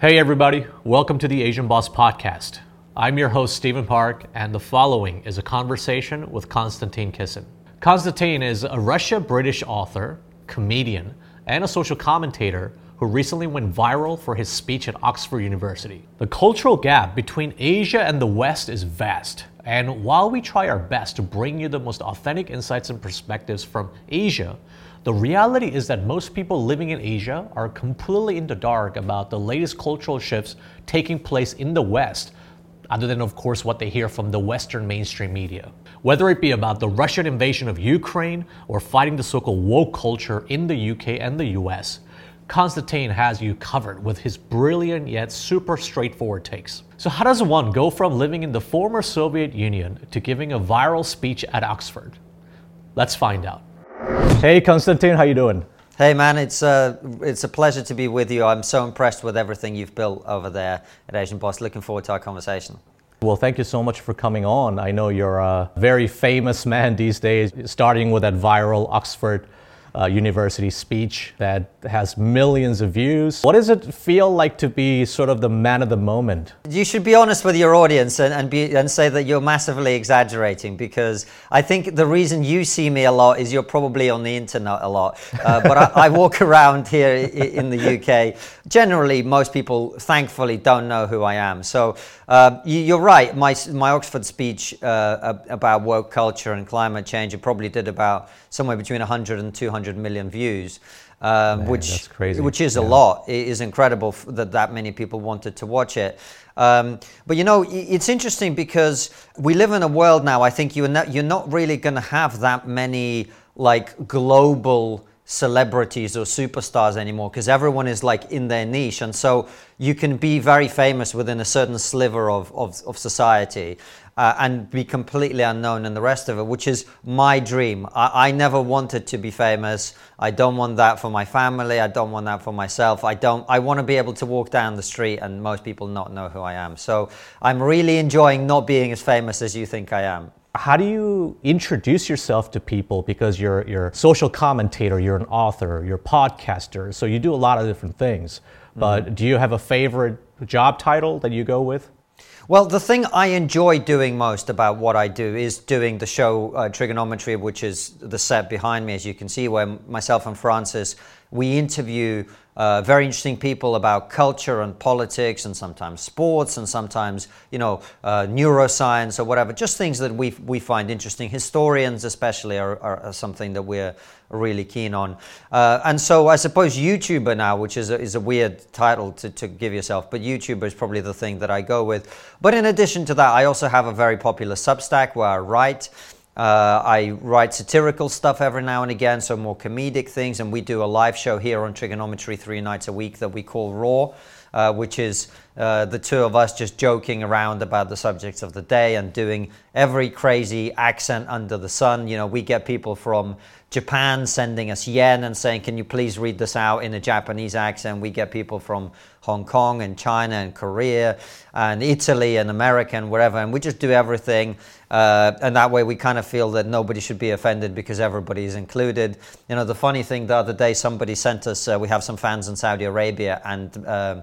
Hey, everybody. Welcome to the Asian Boss Podcast. I'm your host, Stephen Park, and the following is a conversation with Konstantin Kisin. Konstantin is a Russia British author, comedian, and a social commentator who recently went viral for his speech at Oxford University. The cultural gap between Asia and the West is vast, and while we try our best to bring you the most authentic insights and perspectives from Asia, the reality is that most people living in Asia are completely in the dark about the latest cultural shifts taking place in the West, other than, of course, what they hear from the Western mainstream media. Whether it be about the Russian invasion of Ukraine or fighting the so called woke culture in the UK and the US, Konstantin has you covered with his brilliant yet super straightforward takes. So, how does one go from living in the former Soviet Union to giving a viral speech at Oxford? Let's find out. Hey, Konstantin, how you doing? Hey man, it's a uh, it's a pleasure to be with you. I'm so impressed with everything you've built over there at Asian Boss. Looking forward to our conversation. Well, thank you so much for coming on. I know you're a very famous man these days, starting with that viral Oxford uh, university speech that has millions of views. What does it feel like to be sort of the man of the moment? You should be honest with your audience and, and, be, and say that you're massively exaggerating because I think the reason you see me a lot is you're probably on the internet a lot. Uh, but I, I, walk around here in the UK. Generally, most people, thankfully, don't know who I am. So uh, you, are right. My, my Oxford speech uh, about woke culture and climate change, it probably did about somewhere between 100 and 200 million views. Um, Man, which which is yeah. a lot. It is incredible that that many people wanted to watch it. Um, but you know, it's interesting because we live in a world now. I think you're not you're not really going to have that many like global celebrities or superstars anymore because everyone is like in their niche and so you can be very famous within a certain sliver of, of, of society uh, and be completely unknown in the rest of it which is my dream. I, I never wanted to be famous. I don't want that for my family. I don't want that for myself. I don't i want to be able to walk down the street and most people not know who i am. So i'm really enjoying not being as famous as you think i am. How do you introduce yourself to people? Because you're you're a social commentator you're an author you're a podcaster so you do a lot of different things. But mm-hmm. do you have a favorite job title that you go with well, the thing I enjoy doing most about what I do is doing the show uh, Trigonometry, which is the set behind me, as you can see, where myself and Francis we interview uh, very interesting people about culture and politics and sometimes sports and sometimes you know uh, neuroscience or whatever just things that we we find interesting. Historians especially are, are, are something that we're really keen on. Uh, and so I suppose YouTuber now which is a, is a weird title to, to give yourself but YouTuber is probably the thing that I go with. But in addition to that I also have a very popular Substack where I write. Uh, I write satirical stuff every now and again, so more comedic things, and we do a live show here on Trigonometry three nights a week that we call Raw, uh, which is uh, the two of us just joking around about the subjects of the day and doing every crazy accent under the sun. You know, we get people from Japan sending us yen and saying, Can you please read this out in a Japanese accent? We get people from Hong Kong and China and Korea and Italy and America and wherever, and we just do everything. Uh, and that way we kind of feel that nobody should be offended because everybody is included. You know, the funny thing the other day, somebody sent us, uh, we have some fans in Saudi Arabia and uh,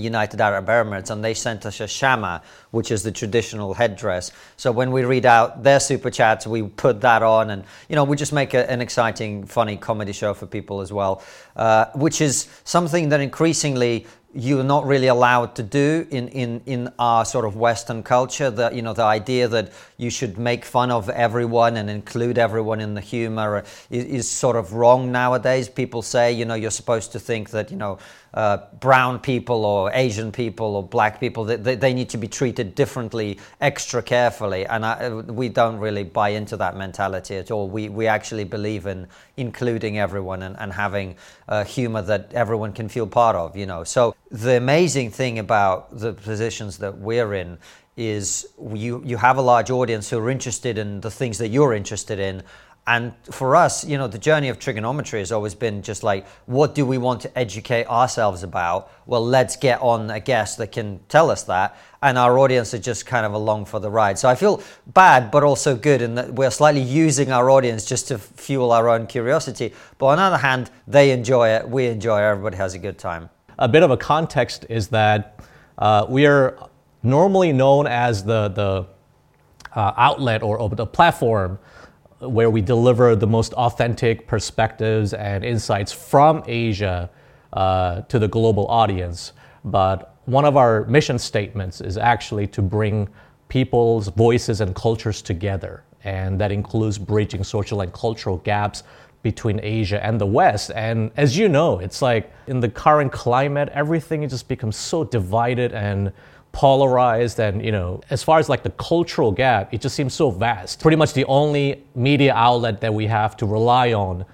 United Arab Emirates, and they sent us a shama, which is the traditional headdress. So when we read out their super chats, we put that on, and you know we just make a, an exciting, funny comedy show for people as well, uh, which is something that increasingly you're not really allowed to do in, in, in our sort of Western culture. That you know, the idea that you should make fun of everyone and include everyone in the humor is, is, sort of wrong nowadays. People say, you know, you're supposed to think that you know, uh, brown people or Asian people or black people they, they need to be treated differently, extra carefully. And I, we don't really buy into that mentality at all. We we actually believe in including everyone and, and having uh, humor that everyone can feel part of. You know, so the amazing thing about the positions that we're in is you you have a large audience who are interested in the things that you're interested in and for us, you know, the journey of trigonometry has always been just like, what do we want to educate ourselves about? Well, let's get on a guest that can tell us that. And our audience are just kind of along for the ride. So I feel bad, but also good in that we're slightly using our audience just to fuel our own curiosity. But on the other hand, they enjoy it, we enjoy it, everybody has a good time. A bit of a context is that uh, we are normally known as the, the uh, outlet or, or the platform where we deliver the most authentic perspectives and insights from Asia uh, to the global audience. But one of our mission statements is actually to bring people's voices and cultures together. And that includes bridging social and cultural gaps between Asia and the West. And as you know, it's like in the current climate, everything just becomes so divided and polarized and you know as far as like the cultural gap it just seems so vast pretty much the only media outlet that we have to rely on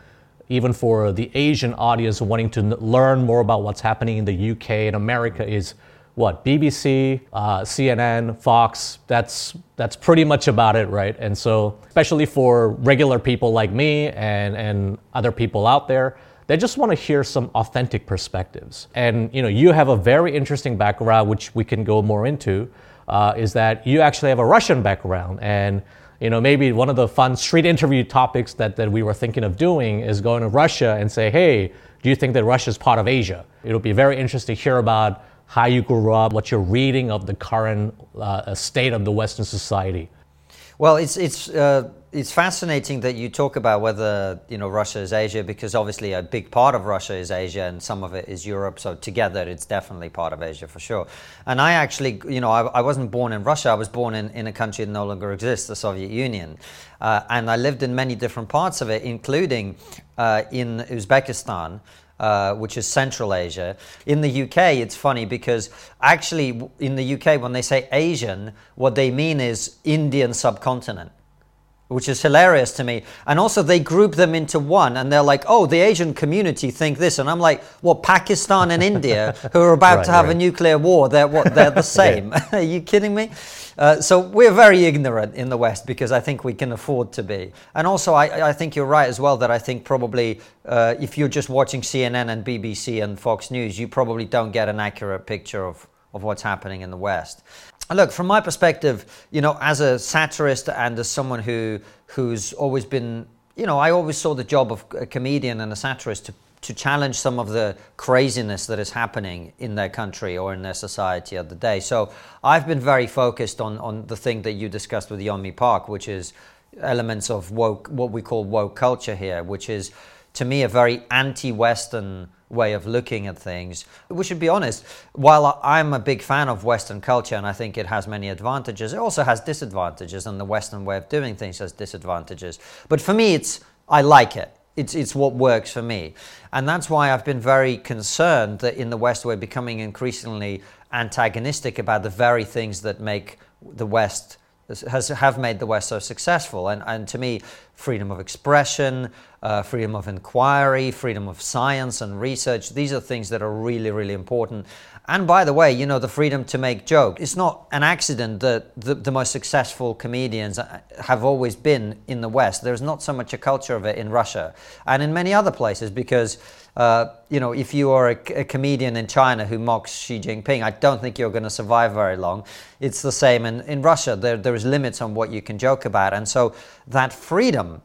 even for the asian audience wanting to learn more about what's happening in the uk and america is what BBC, uh, CNN, Fox. That's that's pretty much about it, right? And so, especially for regular people like me and and other people out there, they just want to hear some authentic perspectives. And you know, you have a very interesting background, which we can go more into. Uh, is that you actually have a Russian background and you know maybe one of the fun street interview topics that, that we were thinking of doing is going to russia and say hey do you think that russia is part of asia it'll be very interesting to hear about how you grew up, what you're reading of the current uh, state of the Western society. Well, it's it's uh, it's fascinating that you talk about whether you know Russia is Asia because obviously a big part of Russia is Asia and some of it is Europe. So together, it's definitely part of Asia for sure. And I actually, you know, I, I wasn't born in Russia. I was born in, in a country that no longer exists, the Soviet Union, uh, and I lived in many different parts of it, including uh, in Uzbekistan. Uh, which is Central Asia. In the UK, it's funny because actually, in the UK, when they say Asian, what they mean is Indian subcontinent which is hilarious to me. And also, they group them into one, and they're like, "Oh, the Asian community think this," and I'm like, "Well, Pakistan and India, who are about right, to have right. a nuclear war, they're what? They're the same? are you kidding me?" Uh, so we're very ignorant in the West because I think we can afford to be. And also, I, I think you're right as well that I think probably uh, if you're just watching CNN and BBC and Fox News, you probably don't get an accurate picture of of what's happening in the West. Look, from my perspective, you know, as a satirist and as someone who who's always been, you know, I always saw the job of a comedian and a satirist to to challenge some of the craziness that is happening in their country or in their society of the day. So I've been very focused on on the thing that you discussed with Yeonmi Park, which is elements of woke, what we call woke culture here, which is to me a very anti-Western way of looking at things. We should be honest, while I'm a big fan of Western culture and I think it has many advantages, it also has disadvantages, and the Western way of doing things has disadvantages. But for me, it's I like it. It's, it's what works for me. And that's why I've been very concerned that in the West we're becoming increasingly antagonistic about the very things that make the West has have made the West so successful. And, and to me, freedom of expression, uh, freedom of inquiry, freedom of science and research, these are things that are really, really important. And by the way, you know, the freedom to make jokes. It's not an accident that the, the most successful comedians have always been in the West. There's not so much a culture of it in Russia and in many other places because uh, you know, if you are a, a, comedian in China who mocks Xi Jinping, I don't think you're going to survive very long. It's the same in, in Russia. There, there is limits on what you can joke about. And so that freedom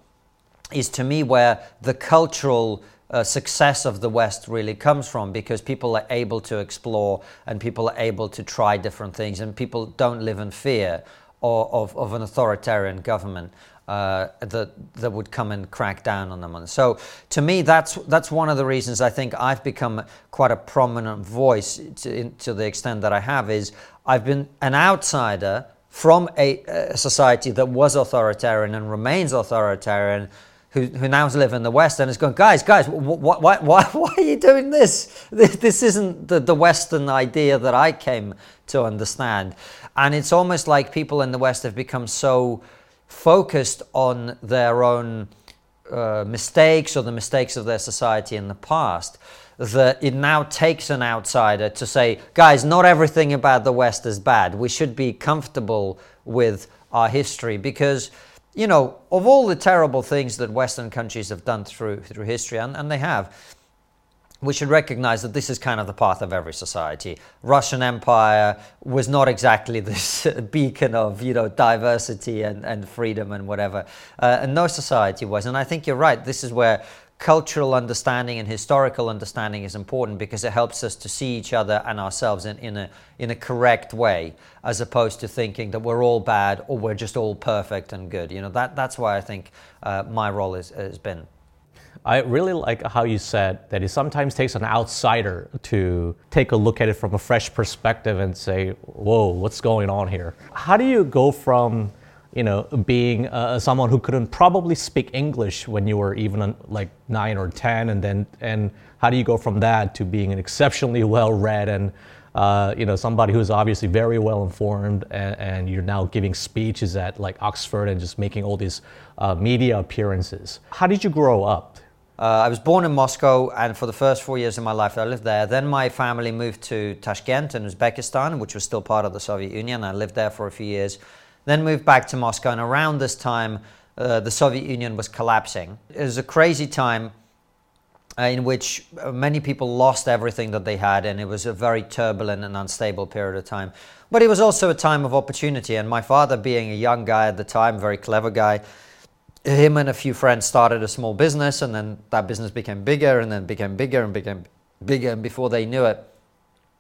is to me where the cultural uh, success of the West really comes from because people are able to explore and people are able to try different things and people don't live in fear of, of, of an authoritarian government uh, that that would come and crack down on them. And so, to me, that's that's one of the reasons I think I've become quite a prominent voice to, to the extent that I have. Is I've been an outsider from a, a society that was authoritarian and remains authoritarian. Who, who now live in the West and is going, guys, guys, why, why, why, why are you doing this? This, this isn't the, the Western idea that I came to understand. And it's almost like people in the West have become so focused on their own uh, mistakes or the mistakes of their society in the past that it now takes an outsider to say, guys, not everything about the West is bad. We should be comfortable with our history because, you know, of all the terrible things that Western countries have done through, through history, and, and they have, we should recognize that this is kind of the path of every society. Russian Empire was not exactly this beacon of you know diversity and, and freedom and whatever, uh, and no society was. And I think you're right. This is where cultural understanding and historical understanding is important because it helps us to see each other and ourselves in, in, a, in a correct way, as opposed to thinking that we're all bad or we're just all perfect and good. You know, that, that's why I think uh, my role is, has been. I really like how you said that it sometimes takes an outsider to take a look at it from a fresh perspective and say, whoa, what's going on here? How do you go from you know, being uh, someone who couldn't probably speak English when you were even like nine or ten, and then and how do you go from that to being an exceptionally well-read and uh, you know somebody who's obviously very well informed, and, and, you're now giving speeches at like Oxford and just making all these uh, media appearances. How did you grow up? Uh, I was born in Moscow, and for the first four years of my life, I lived there. Then my family moved to Tashkent in Uzbekistan, which was still part of the Soviet Union. I lived there for a few years then moved back to Moscow. And around this time, uh, the Soviet Union was collapsing. It was a crazy time uh, in which uh, many people lost everything that they had, and it was a very turbulent and unstable period of time. But it was also a time of opportunity. And my father, being a young guy at the time, very clever guy, him and a few friends started a small business, and then that business became bigger, and then became bigger and became bigger. And before they knew it,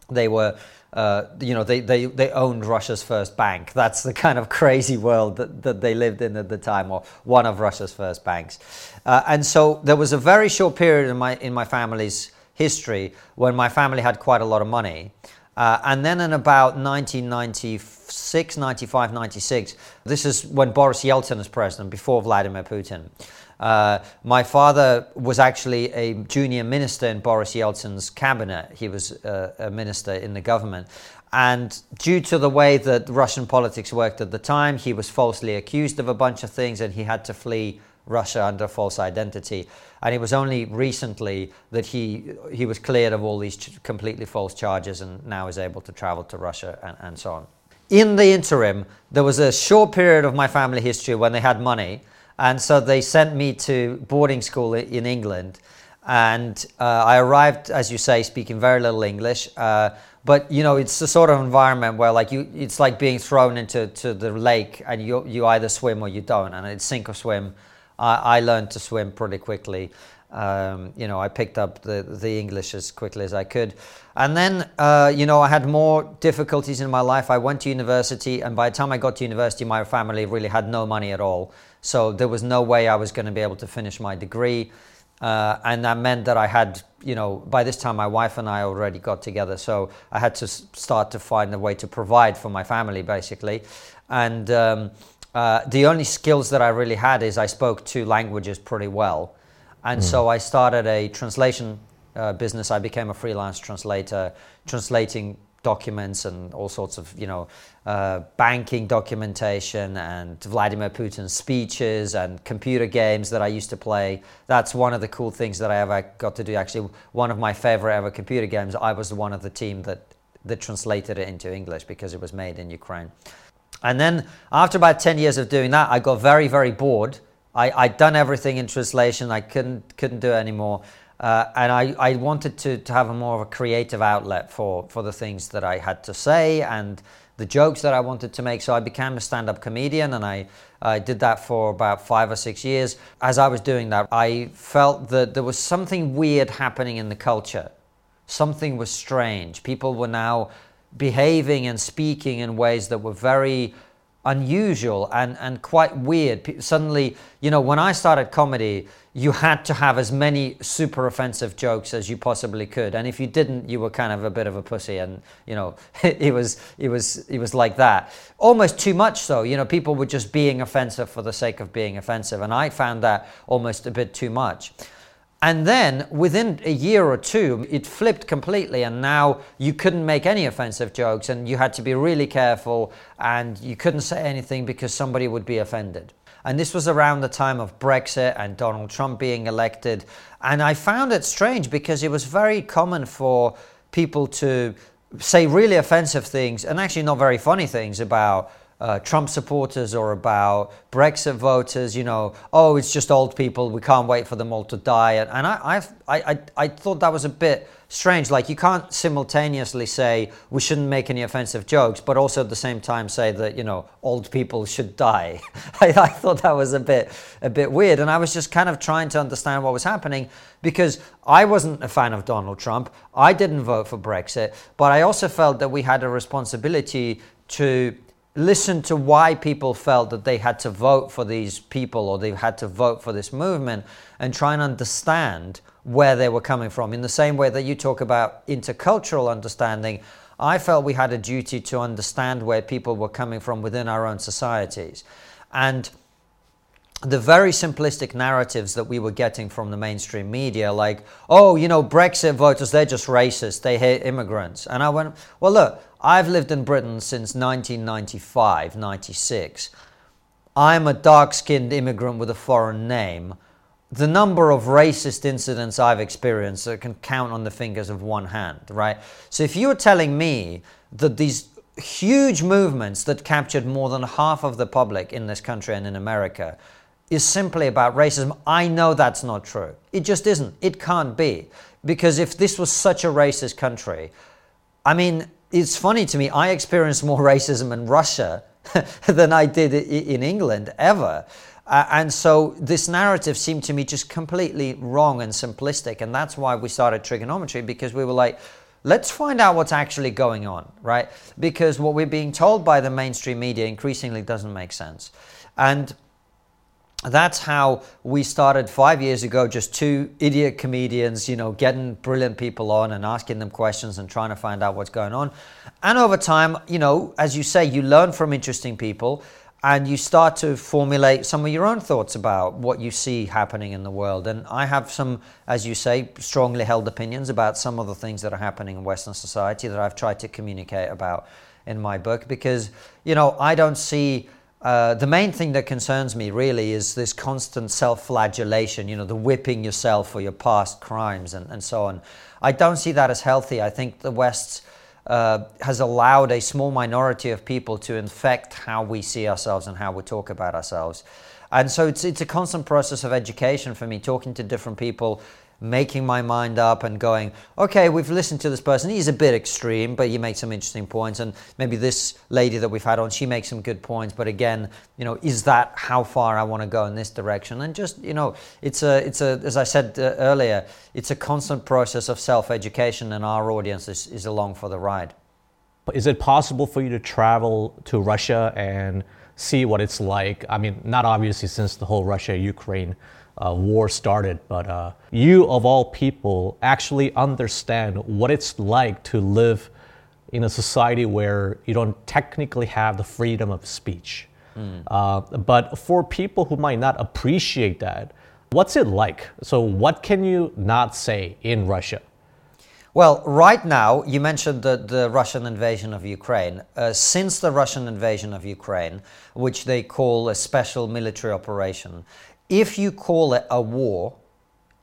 they were uh, you know, they, they, they owned Russia's first bank. That's the kind of crazy world that, that they lived in at the time, or one of Russia's first banks. Uh, and so there was a very short period in my, in my family's history when my family had quite a lot of money. Uh, and then in about 1996, 95, 96, this is when Boris Yeltsin was president, before Vladimir Putin. Uh, my father was actually a junior minister in Boris Yeltsin's cabinet. He was uh, a minister in the government. And due to the way that Russian politics worked at the time, he was falsely accused of a bunch of things and he had to flee Russia under false identity. And it was only recently that he, he was cleared of all these ch- completely false charges and now is able to travel to Russia and, and so on. In the interim, there was a short period of my family history when they had money and so they sent me to boarding school in England. And uh, I arrived, as you say, speaking very little English. Uh, but you know, it's the sort of environment where, like, you, it's like being thrown into to the lake, and you you either swim or you don't, and it's sink or swim. I, I learned to swim pretty quickly. Um, you know, I picked up the the English as quickly as I could, and then uh, you know, I had more difficulties in my life. I went to university, and by the time I got to university, my family really had no money at all. So there was no way I was going to be able to finish my degree. Uh, and that meant that I had, you know, by this time my wife and I already got together. So I had to start to find a way to provide for my family, basically. And um, uh, the only skills that I really had is I spoke two languages pretty well. And mm. so I started a translation uh, business. I became a freelance translator, translating documents and all sorts of, you know, uh, banking documentation and Vladimir Putin's speeches and computer games that I used to play. That's one of the cool things that I ever got to do. Actually, one of my favorite ever computer games. I was the one of the team that that translated it into English because it was made in Ukraine. And then after about 10 years of doing that, I got very, very bored. I, I'd done everything in translation. I couldn't couldn't do it anymore. Uh, and I, I wanted to, to have a more of a creative outlet for, for the things that I had to say and the jokes that I wanted to make. So I became a stand up comedian and I, I did that for about five or six years. As I was doing that, I felt that there was something weird happening in the culture. Something was strange. People were now behaving and speaking in ways that were very unusual and, and quite weird. Suddenly, you know, when I started comedy, you had to have as many super offensive jokes as you possibly could. And if you didn't, you were kind of a bit of a pussy. And, you know, it was, it was, it was like that. Almost too much so. You know, people were just being offensive for the sake of being offensive. And I found that almost a bit too much. And then within a year or two, it flipped completely. And now you couldn't make any offensive jokes and you had to be really careful and you couldn't say anything because somebody would be offended. And this was around the time of Brexit and Donald Trump being elected. And I found it strange because it was very common for people to say really offensive things and actually not very funny things about uh, Trump supporters or about Brexit voters, you know, oh, it's just old people, we can't wait for them all to die. And, and I, I, I, I thought that was a bit strange. Like you can't simultaneously say we shouldn't make any offensive jokes, but also at the same time say that you know old people should die. I, I, thought that was a bit a bit weird, and I was just kind of trying to understand what was happening because I wasn't a fan of Donald Trump. I didn't vote for Brexit, but I also felt that we had a responsibility to listen to why people felt that they had to vote for these people or they had to vote for this movement and try and understand where they were coming from. In the same way that you talk about intercultural understanding, I felt we had a duty to understand where people were coming from within our own societies. And the very simplistic narratives that we were getting from the mainstream media, like, oh, you know, Brexit voters, they're just racist, they hate immigrants. And I went, well, look, I've lived in Britain since 1995, 96. I'm a dark skinned immigrant with a foreign name the number of racist incidents I've experienced I can count on the fingers of one hand, right? So if you're telling me that these huge movements that captured more than half of the public in this country and in America is simply about racism, I know that's not true. It just isn't. It can't be. Because if this was such a racist country, I mean, it's funny to me, I experienced more racism in Russia than I did in England ever. Uh, and so this narrative seemed to me just completely wrong and simplistic. And that's why we started trigonometry because we were like, let's find out what's actually going on, right? Because what we're being told by the mainstream media increasingly doesn't make sense. And that's how we started five years ago, just two idiot comedians, you know, getting brilliant people on and asking them questions and trying to find out what's going on. And over time, you know, as you say, you learn from interesting people and you start to formulate some of your own thoughts about what you see happening in the world. And I have some, as you say, strongly held opinions about some of the things that are happening in Western society that I've tried to communicate about in my book because, you know, I don't see. Uh, the main thing that concerns me really is this constant self flagellation, you know, the whipping yourself for your past crimes and, and so on. I don't see that as healthy. I think the West's uh, has allowed a small minority of people to infect how we see ourselves and how we talk about ourselves. And so it's, it's a constant process of education for me, talking to different people, making my mind up and going, okay, we've listened to this person. He's a bit extreme, but he makes some interesting points. And maybe this lady that we've had on, she makes some good points. But again, you know, is that how far I want to go in this direction? And just, you know, it's a, it's a, as I said uh, earlier, it's a constant process of self-education, and our audience is, is along for the ride. Is it possible for you to travel to Russia and see what it's like? I mean, not obviously since the whole Russia-Ukraine uh, war started, but uh, you, of all people, actually understand what it's like to live in a society where you don't technically have the freedom of speech. Mm. Uh, but for people who might not appreciate that, what's it like? So, what can you not say in Russia? Well, right now, you mentioned the, the Russian invasion of Ukraine. Uh, since the Russian invasion of Ukraine, which they call a special military operation, if you call it a war,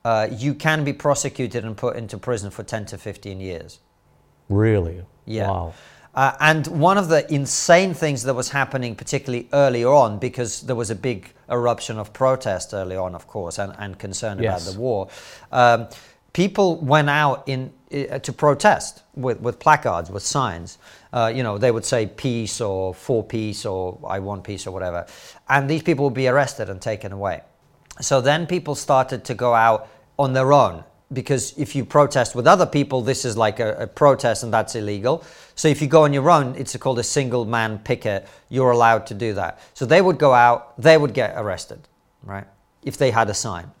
uh, you can be prosecuted and put into prison for 10 to 15 years. Really? Yeah. Wow. Uh, and one of the insane things that was happening, particularly earlier on, because there was a big eruption of protest early on, of course, and, and concern yes. about the war, um, people went out in uh, to protest with, with placards, with signs. Uh, you know, they would say peace or for peace or I want peace or whatever. And these people would be arrested and taken away. So then people started to go out on their own because if you protest with other people, this is like a, a, protest and that's illegal. So if you go on your own, it's called a single man picket. You're allowed to do that. So they would go out, they would get arrested, right? If they had a sign.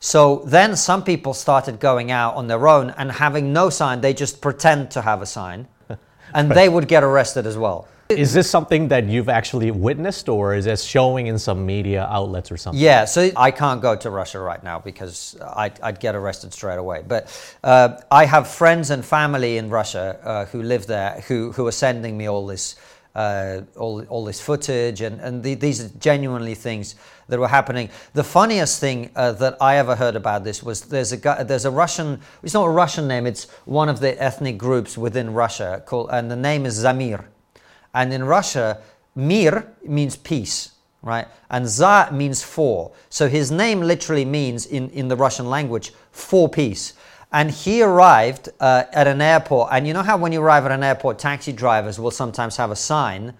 So then some people started going out on their own and having no sign, they just pretend to have a sign and they would get arrested as well. Is this something that you've actually witnessed, or is this showing in some media outlets or something? Yeah, so I can't go to Russia right now because I'd, I'd get arrested straight away. But uh, I have friends and family in Russia uh, who live there who, who are sending me all this. Uh, all, all this footage and, and the, these are genuinely things that were happening. The funniest thing uh, that I ever heard about this was there's a guy, there's a Russian. It's not a Russian name. It's one of the ethnic groups within Russia called, and the name is Zamir. And in Russia, Mir means peace, right? And Za means for. So his name literally means, in, in the Russian language, for peace. And he arrived uh, at an airport. And you know how when you arrive at an airport, taxi drivers will sometimes have a sign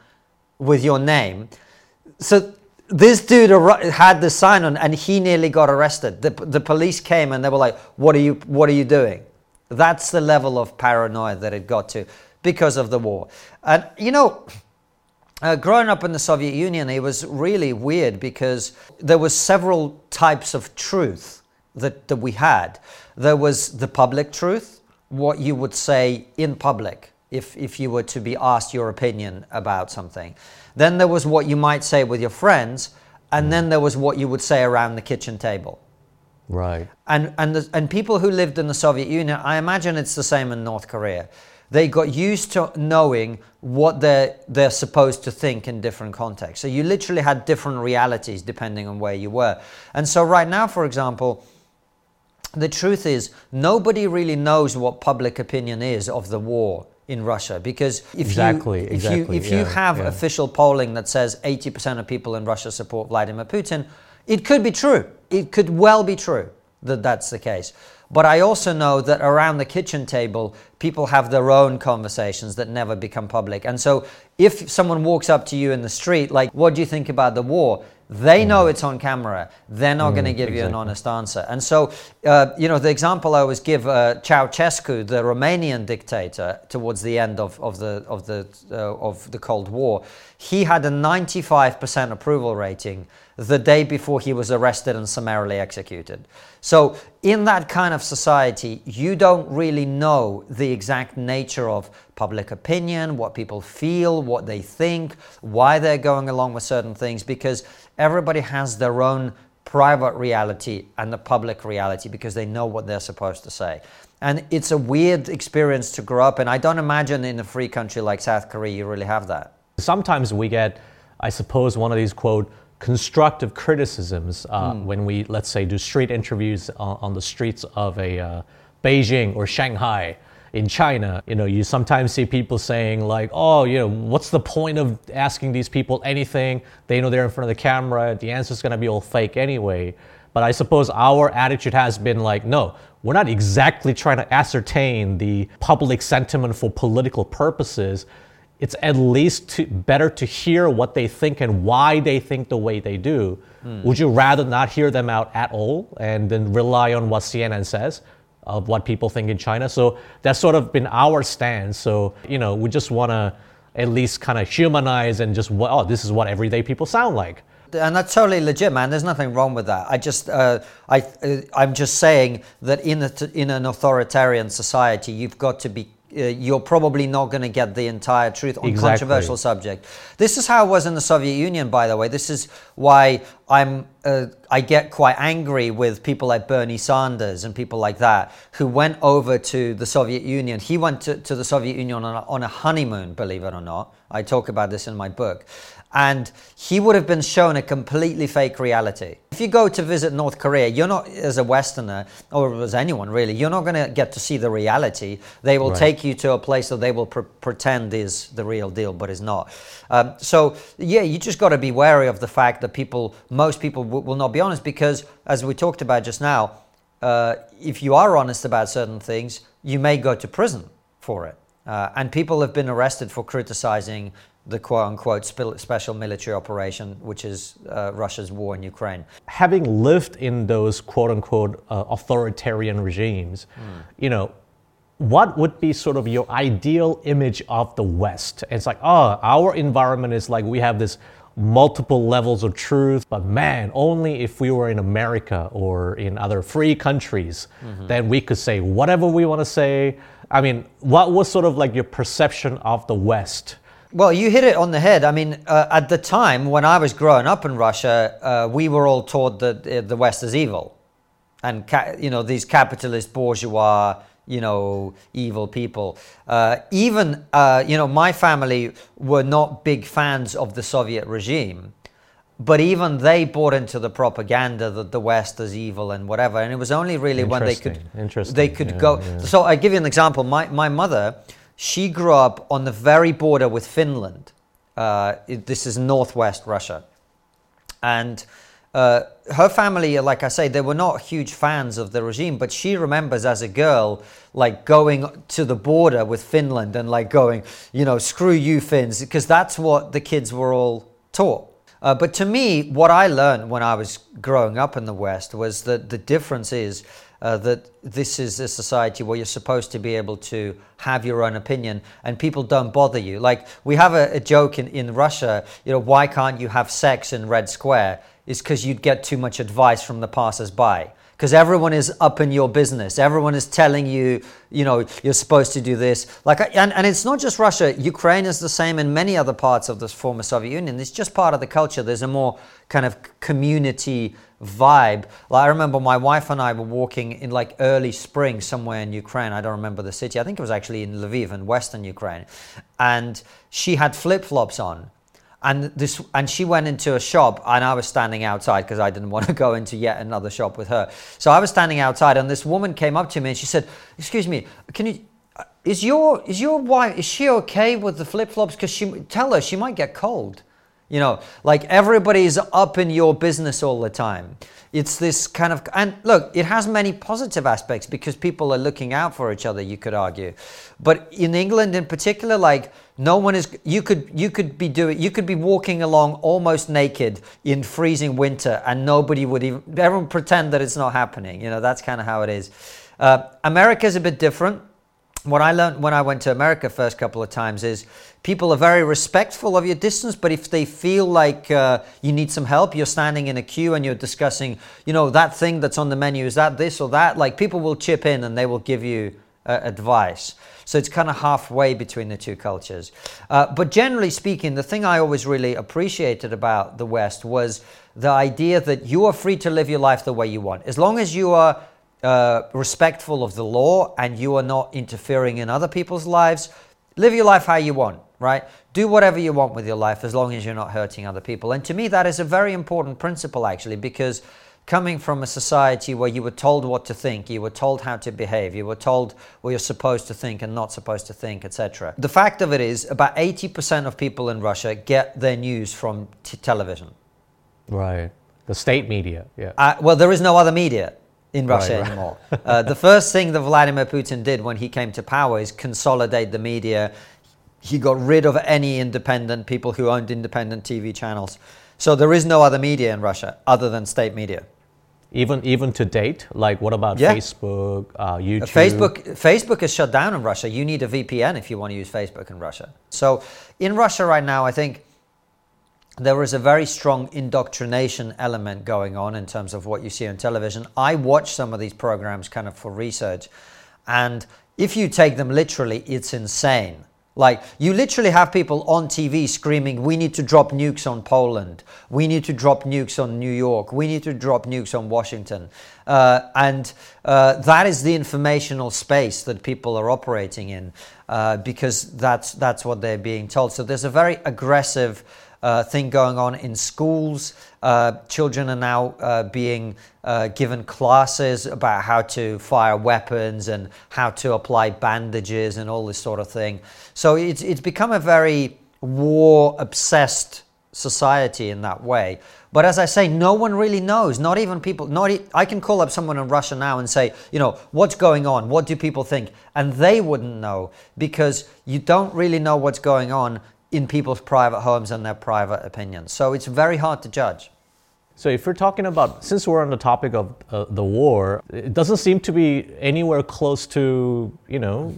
with your name. So this dude had the sign on and he nearly got arrested. The, the police came and they were like, what are, you, what are you doing? That's the level of paranoia that it got to because of the war. And you know, uh, growing up in the Soviet Union, it was really weird because there was several types of truth that, that we had. There was the public truth, what you would say in public if, if you were to be asked your opinion about something. Then there was what you might say with your friends, and then there was what you would say around the kitchen table. Right. And, and, the, and people who lived in the Soviet Union, I imagine it's the same in North Korea. They got used to knowing what they're, they're supposed to think in different contexts. So you literally had different realities depending on where you were. And so, right now, for example, the truth is nobody really knows what public opinion is of the war in Russia because if exactly, you if exactly, you if yeah, you have yeah. official polling that says 80% of people in Russia support Vladimir Putin, it could be true. It could well be true that that's the case. But I also know that around the kitchen table, people have their own conversations that never become public. And so if someone walks up to you in the street, like, what do you think about the war? They know mm. it's on camera. They're not mm, going to give exactly. you an honest answer. And so, uh, you know, the example I always give uh, Ceausescu, the Romanian dictator, towards the end of, of, the, of, the, uh, of the Cold War, he had a 95% approval rating the day before he was arrested and summarily executed. So, in that kind of society, you don't really know the exact nature of public opinion, what people feel, what they think, why they're going along with certain things, because everybody has their own private reality and the public reality because they know what they're supposed to say. And it's a weird experience to grow up in. I don't imagine in a free country like South Korea you really have that. Sometimes we get, I suppose, one of these quote, constructive criticisms uh, mm. when we, let's say, do street interviews on, on the streets of a uh, Beijing or Shanghai in China. You know, you sometimes see people saying like, "Oh, you know, what's the point of asking these people anything? They know they're in front of the camera. The answer's going to be all fake anyway." But I suppose our attitude has been like, no, we're not exactly trying to ascertain the public sentiment for political purposes it's at least to, better to hear what they think and why they think the way they do. Mm. Would you rather not hear them out at all and then rely on what CNN says of what people think in China? So that's sort of been our stance. So, you know, we just want to at least kind of humanize and just, oh, this is what everyday people sound like. And that's totally legit, man. There's nothing wrong with that. I just, uh, I, uh, I'm just saying that in a, in an authoritarian society, you've got to be uh, you're probably not going to get the entire truth on exactly. controversial subject. This is how it was in the Soviet Union, by the way. This is why I'm uh, I get quite angry with people like Bernie Sanders and people like that who went over to the Soviet Union. He went to, to the Soviet Union on a, on a honeymoon, believe it or not. I talk about this in my book and he would have been shown a completely fake reality. If you go to visit North Korea, you're not, as a Westerner, or as anyone really, you're not going to get to see the reality. They will right. take you to a place that they will pr- pretend is the real deal, but is not. Um, so, yeah, you just got to be wary of the fact that people, most people w- will not be honest because, as we talked about just now, uh, if you are honest about certain things, you may go to prison for it. Uh, and people have been arrested for criticizing the quote unquote special military operation, which is uh, Russia's war in Ukraine. Having lived in those quote unquote uh, authoritarian regimes, mm. you know, what would be sort of your ideal image of the West? It's like, oh, our environment is like we have this multiple levels of truth, but man, only if we were in America or in other free countries, mm-hmm. then we could say whatever we want to say. I mean, what was sort of like your perception of the West? Well, you hit it on the head. I mean, uh, at the time when I was growing up in Russia, uh, we were all taught that uh, the West is evil, and ca- you know these capitalist bourgeois, you know, evil people. Uh, even uh, you know, my family were not big fans of the Soviet regime, but even they bought into the propaganda that the West is evil and whatever. And it was only really when they could they could yeah, go. Yeah. So I give you an example. My my mother she grew up on the very border with Finland. Uh, it, this is northwest Russia. And uh, her family, like I say, they were not huge fans of the regime, but she remembers as a girl, like going to the border with Finland and like going, you know, screw you Finns, because that's what the kids were all taught. Uh, but to me, what I learned when I was growing up in the West was that the difference is uh, that this is a society where you're supposed to be able to have your own opinion and people don't bother you. Like we have a, a joke in, in Russia, you know, why can't you have sex in Red Square? Is because you'd get too much advice from the passers by because everyone is up in your business. Everyone is telling you, you know, you're supposed to do this. Like, and, and it's not just Russia. Ukraine is the same in many other parts of the former Soviet Union. It's just part of the culture. There's a more kind of community vibe. Like, I remember my wife and I were walking in like early spring somewhere in Ukraine. I don't remember the city. I think it was actually in Lviv in Western Ukraine. And she had flip flops on and this and she went into a shop and i was standing outside because i didn't want to go into yet another shop with her. So i was standing outside and this woman came up to me and she said excuse me can you is your is your wife is she okay with the flip-flops? Because she tell her she might get cold you know like everybody's up in your business all the time. It's this kind of and look it has many positive aspects because people are looking out for each other you could argue. But in england in particular like no one is you could you could be doing you could be walking along almost naked in freezing winter and nobody would even everyone pretend that it's not happening. You know that's kind of how it is. Uh, america's a bit different. What I learned when I went to America first couple of times is people are very respectful of your distance, but if they feel like uh, you need some help, you're standing in a queue and you're discussing, you know, that thing that's on the menu, is that this or that? Like people will chip in and they will give you uh, advice. So it's kind of halfway between the two cultures. Uh, but generally speaking, the thing I always really appreciated about the West was the idea that you are free to live your life the way you want. As long as you are uh, respectful of the law and you are not interfering in other people's lives, live your life how you want, right? Do whatever you want with your life as long as you're not hurting other people. And to me, that is a very important principle actually, because coming from a society where you were told what to think, you were told how to behave, you were told what you're supposed to think and not supposed to think, etc. The fact of it is, about 80% of people in Russia get their news from t- television. Right. The state media, yeah. Uh, well, there is no other media in Russia right, right. anymore. uh, the first thing that Vladimir Putin did when he came to power is consolidate the media. He got rid of any independent people who owned independent TV channels. So there is no other media in Russia other than state media. Even even to date, like what about yeah. Facebook, uh, YouTube? Facebook Facebook is shut down in Russia. You need a VPN if you want to use Facebook in Russia. So in Russia right now, I think there is a very strong indoctrination element going on in terms of what you see on television. I watch some of these programs kind of for research, and if you take them literally, it's insane. Like, you literally have people on TV screaming, We need to drop nukes on Poland. We need to drop nukes on New York. We need to drop nukes on Washington. Uh, and uh, that is the informational space that people are operating in uh, because that's, that's what they're being told. So there's a very aggressive uh, thing going on in schools. Uh, children are now uh, being uh, given classes about how to fire weapons and how to apply bandages and all this sort of thing. So it's, it's become a very war obsessed society in that way. But as I say, no one really knows. Not even people. Not e- I can call up someone in Russia now and say, you know, what's going on? What do people think? And they wouldn't know because you don't really know what's going on in people's private homes and their private opinions. So it's very hard to judge. So if we're talking about, since we're on the topic of uh, the war, it doesn't seem to be anywhere close to, you know,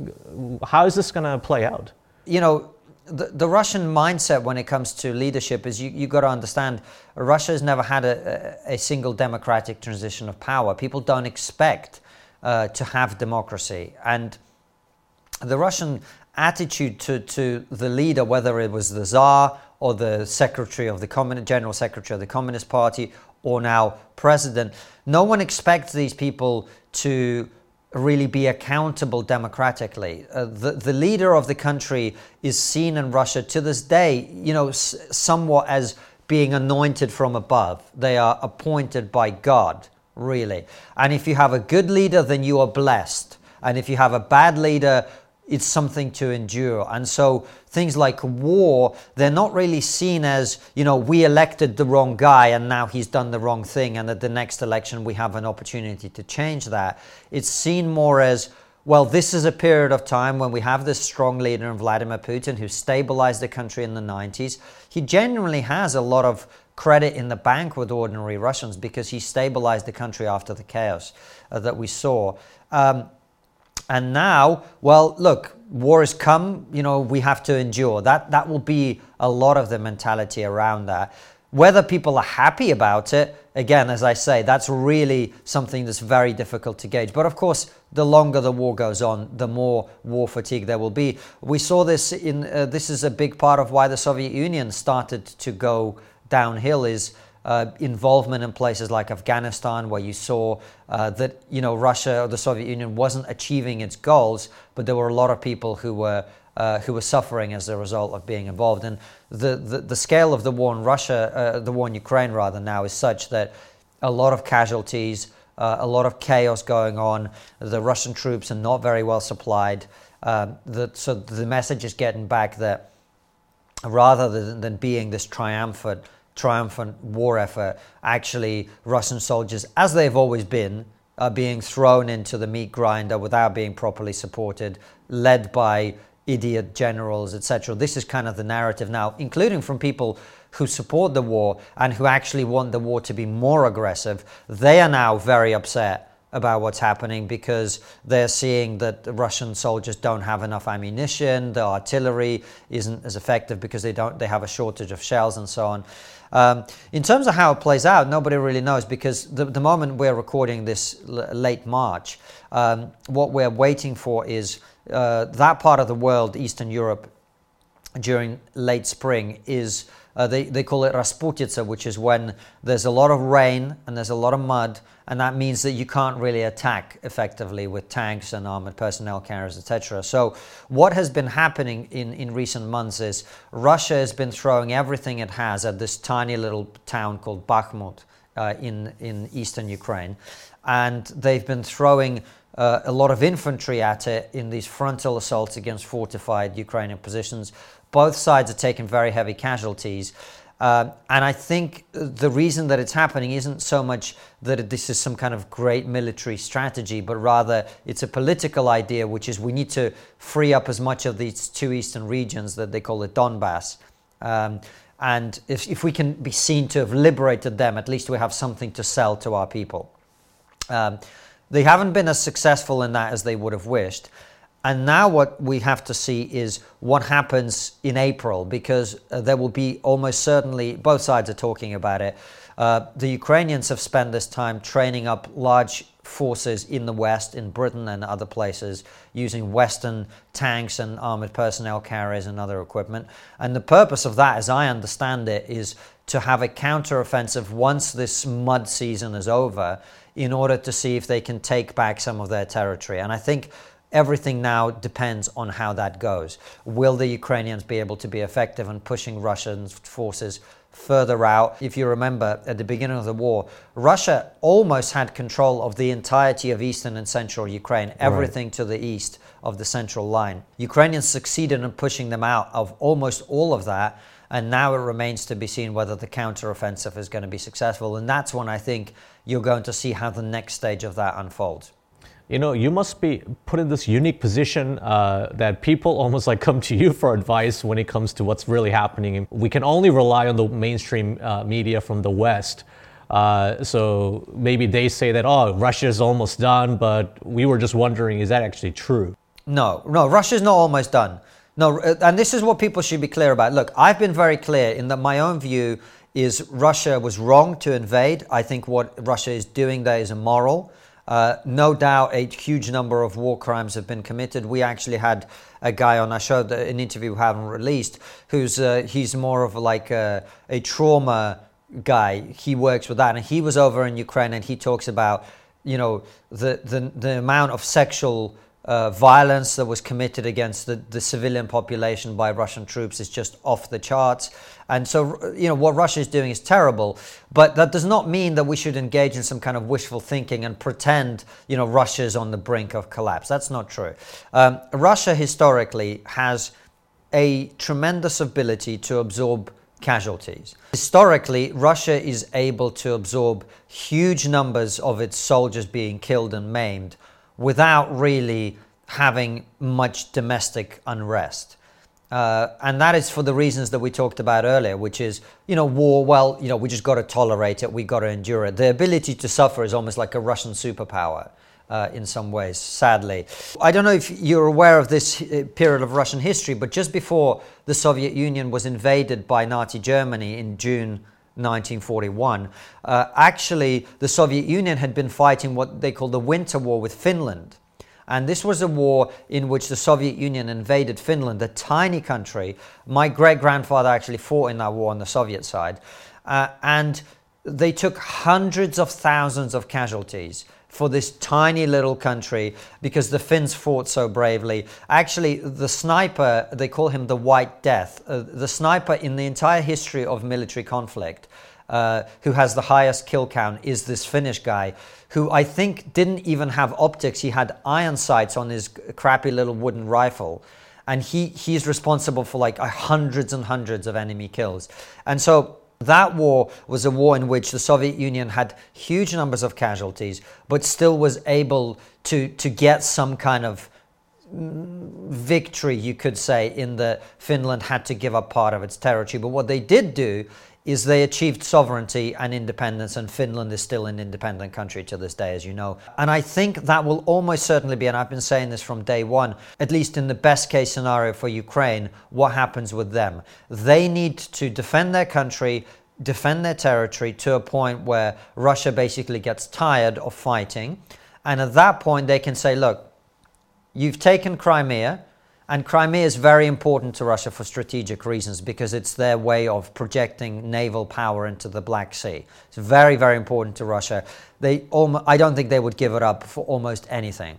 how is this going to play out? You know, the, the Russian mindset when it comes to leadership is you, you got to understand Russia has never had a, a, a single democratic transition of power. People don't expect uh, to have democracy. And the Russian attitude to, to the leader, whether it was the Tsar or the secretary of the Communist, general secretary of the Communist Party, or now president, no one expects these people to really be accountable democratically. Uh, the, the leader of the country is seen in Russia to this day, you know, s- somewhat as being anointed from above. They are appointed by God, really. And if you have a good leader, then you are blessed. And if you have a bad leader, it's something to endure. And so things like war, they're not really seen as, you know, we elected the wrong guy and now he's done the wrong thing. And at the next election, we have an opportunity to change that. It's seen more as, well, this is a period of time when we have this strong leader in Vladimir Putin who stabilized the country in the 90s. He genuinely has a lot of credit in the bank with ordinary Russians because he stabilized the country after the chaos uh, that we saw. Um, and now, well, look, war has come, you know, we have to endure. That that will be a lot of the mentality around that. Whether people are happy about it, again, as I say, that's really something that's very difficult to gauge. But of course, the longer the war goes on, the more war fatigue there will be. We saw this in uh, this is a big part of why the Soviet Union started to go downhill is uh, involvement in places like Afghanistan, where you saw uh, that you know Russia or the Soviet Union wasn't achieving its goals, but there were a lot of people who were uh, who were suffering as a result of being involved. And the the, the scale of the war in Russia, uh, the war in Ukraine rather now, is such that a lot of casualties, uh, a lot of chaos going on. The Russian troops are not very well supplied. Um, the, so the message is getting back that rather than, than being this triumphant triumphant war effort, actually, Russian soldiers, as they've always been, are being thrown into the meat grinder without being properly supported, led by idiot generals, etc. This is kind of the narrative now, including from people who support the war and who actually want the war to be more aggressive. They are now very upset about what's happening because they're seeing that the Russian soldiers don't have enough ammunition, the artillery isn't as effective because they don't they have a shortage of shells and so on. Um, in terms of how it plays out, nobody really knows because the, the moment we're recording this l- late March, um, what we're waiting for is uh, that part of the world, Eastern Europe, during late spring is uh, they, they call it Rasputitsa, which is when there's a lot of rain and there's a lot of mud, and that means that you can't really attack effectively with tanks and armored personnel carriers, etc. So, what has been happening in, in recent months is Russia has been throwing everything it has at this tiny little town called Bakhmut uh, in, in eastern Ukraine, and they've been throwing uh, a lot of infantry at it in these frontal assaults against fortified Ukrainian positions. Both sides are taking very heavy casualties. Uh, and I think the reason that it's happening isn't so much that this is some kind of great military strategy, but rather it's a political idea, which is we need to free up as much of these two eastern regions that they call it Donbass. Um, and if, if we can be seen to have liberated them, at least we have something to sell to our people. Um, they haven't been as successful in that as they would have wished. And now, what we have to see is what happens in April, because uh, there will be almost certainly, both sides are talking about it. Uh, the Ukrainians have spent this time training up large forces in the West, in Britain and other places, using Western tanks and armored personnel carriers and other equipment. And the purpose of that, as I understand it, is to have a counteroffensive once this mud season is over in order to see if they can take back some of their territory. And I think everything now depends on how that goes. Will the Ukrainians be able to be effective in pushing Russian forces further out? If you remember, at the beginning of the war, Russia almost had control of the entirety of eastern and central Ukraine, everything right. to the east of the central line. Ukrainians succeeded in pushing them out of almost all of that. And now it remains to be seen whether the counteroffensive is going to be successful. And that's when I think you're going to see how the next stage of that unfolds you know, you must be put in this unique position uh, that people almost like come to you for advice when it comes to what's really happening. We can only rely on the mainstream uh, media from the West. Uh, so maybe they say that, oh, Russia's almost done, but we were just wondering, is that actually true? No, no, Russia's not almost done. No, uh, and this is what people should be clear about. Look, I've been very clear in that my own view is Russia was wrong to invade. I think what Russia is doing there is immoral. Uh, no doubt, a huge number of war crimes have been committed. We actually had a guy on our show, an interview we haven't released, who's uh, he's more of like a, a trauma guy. He works with that, and he was over in Ukraine, and he talks about you know the the, the amount of sexual uh, violence that was committed against the, the civilian population by Russian troops is just off the charts. And so, you know, what Russia is doing is terrible. But that does not mean that we should engage in some kind of wishful thinking and pretend, you know, Russia is on the brink of collapse. That's not true. Um, Russia historically has a tremendous ability to absorb casualties. Historically, Russia is able to absorb huge numbers of its soldiers being killed and maimed without really having much domestic unrest. Uh, and that is for the reasons that we talked about earlier, which is, you know, war, well, you know, we just got to tolerate it, we got to endure it. The ability to suffer is almost like a Russian superpower. Uh, in some ways, sadly. I don't know if you're aware of this uh, period of Russian history, but just before the Soviet Union was invaded by Nazi Germany in June 1941, uh, actually, the Soviet Union had been fighting what they call the Winter War with Finland. And this was a war in which the Soviet Union invaded Finland, a tiny country. My great grandfather actually fought in that war on the Soviet side. Uh, and they took hundreds of thousands of casualties for this tiny little country because the Finns fought so bravely. Actually, the sniper, they call him the White Death, uh, the sniper in the entire history of military conflict. Uh, who has the highest kill count is this Finnish guy who I think didn't even have optics. He had iron sights on his crappy little wooden rifle. And he, he's responsible for like hundreds and hundreds of enemy kills. And so that war was a war in which the Soviet Union had huge numbers of casualties, but still was able to, to get some kind of victory, you could say, in that Finland had to give up part of its territory. But what they did do is they achieved sovereignty and independence, and Finland is still an independent country to this day, as you know. And I think that will almost certainly be, and I've been saying this from day one, at least in the best case scenario for Ukraine, what happens with them. They need to defend their country, defend their territory to a point where Russia basically gets tired of fighting. And at that point, they can say, look, you've taken Crimea and Crimea is very important to Russia for strategic reasons because it's their way of projecting naval power into the Black Sea. It's very, very important to Russia. They, I don't think they would give it up for almost anything.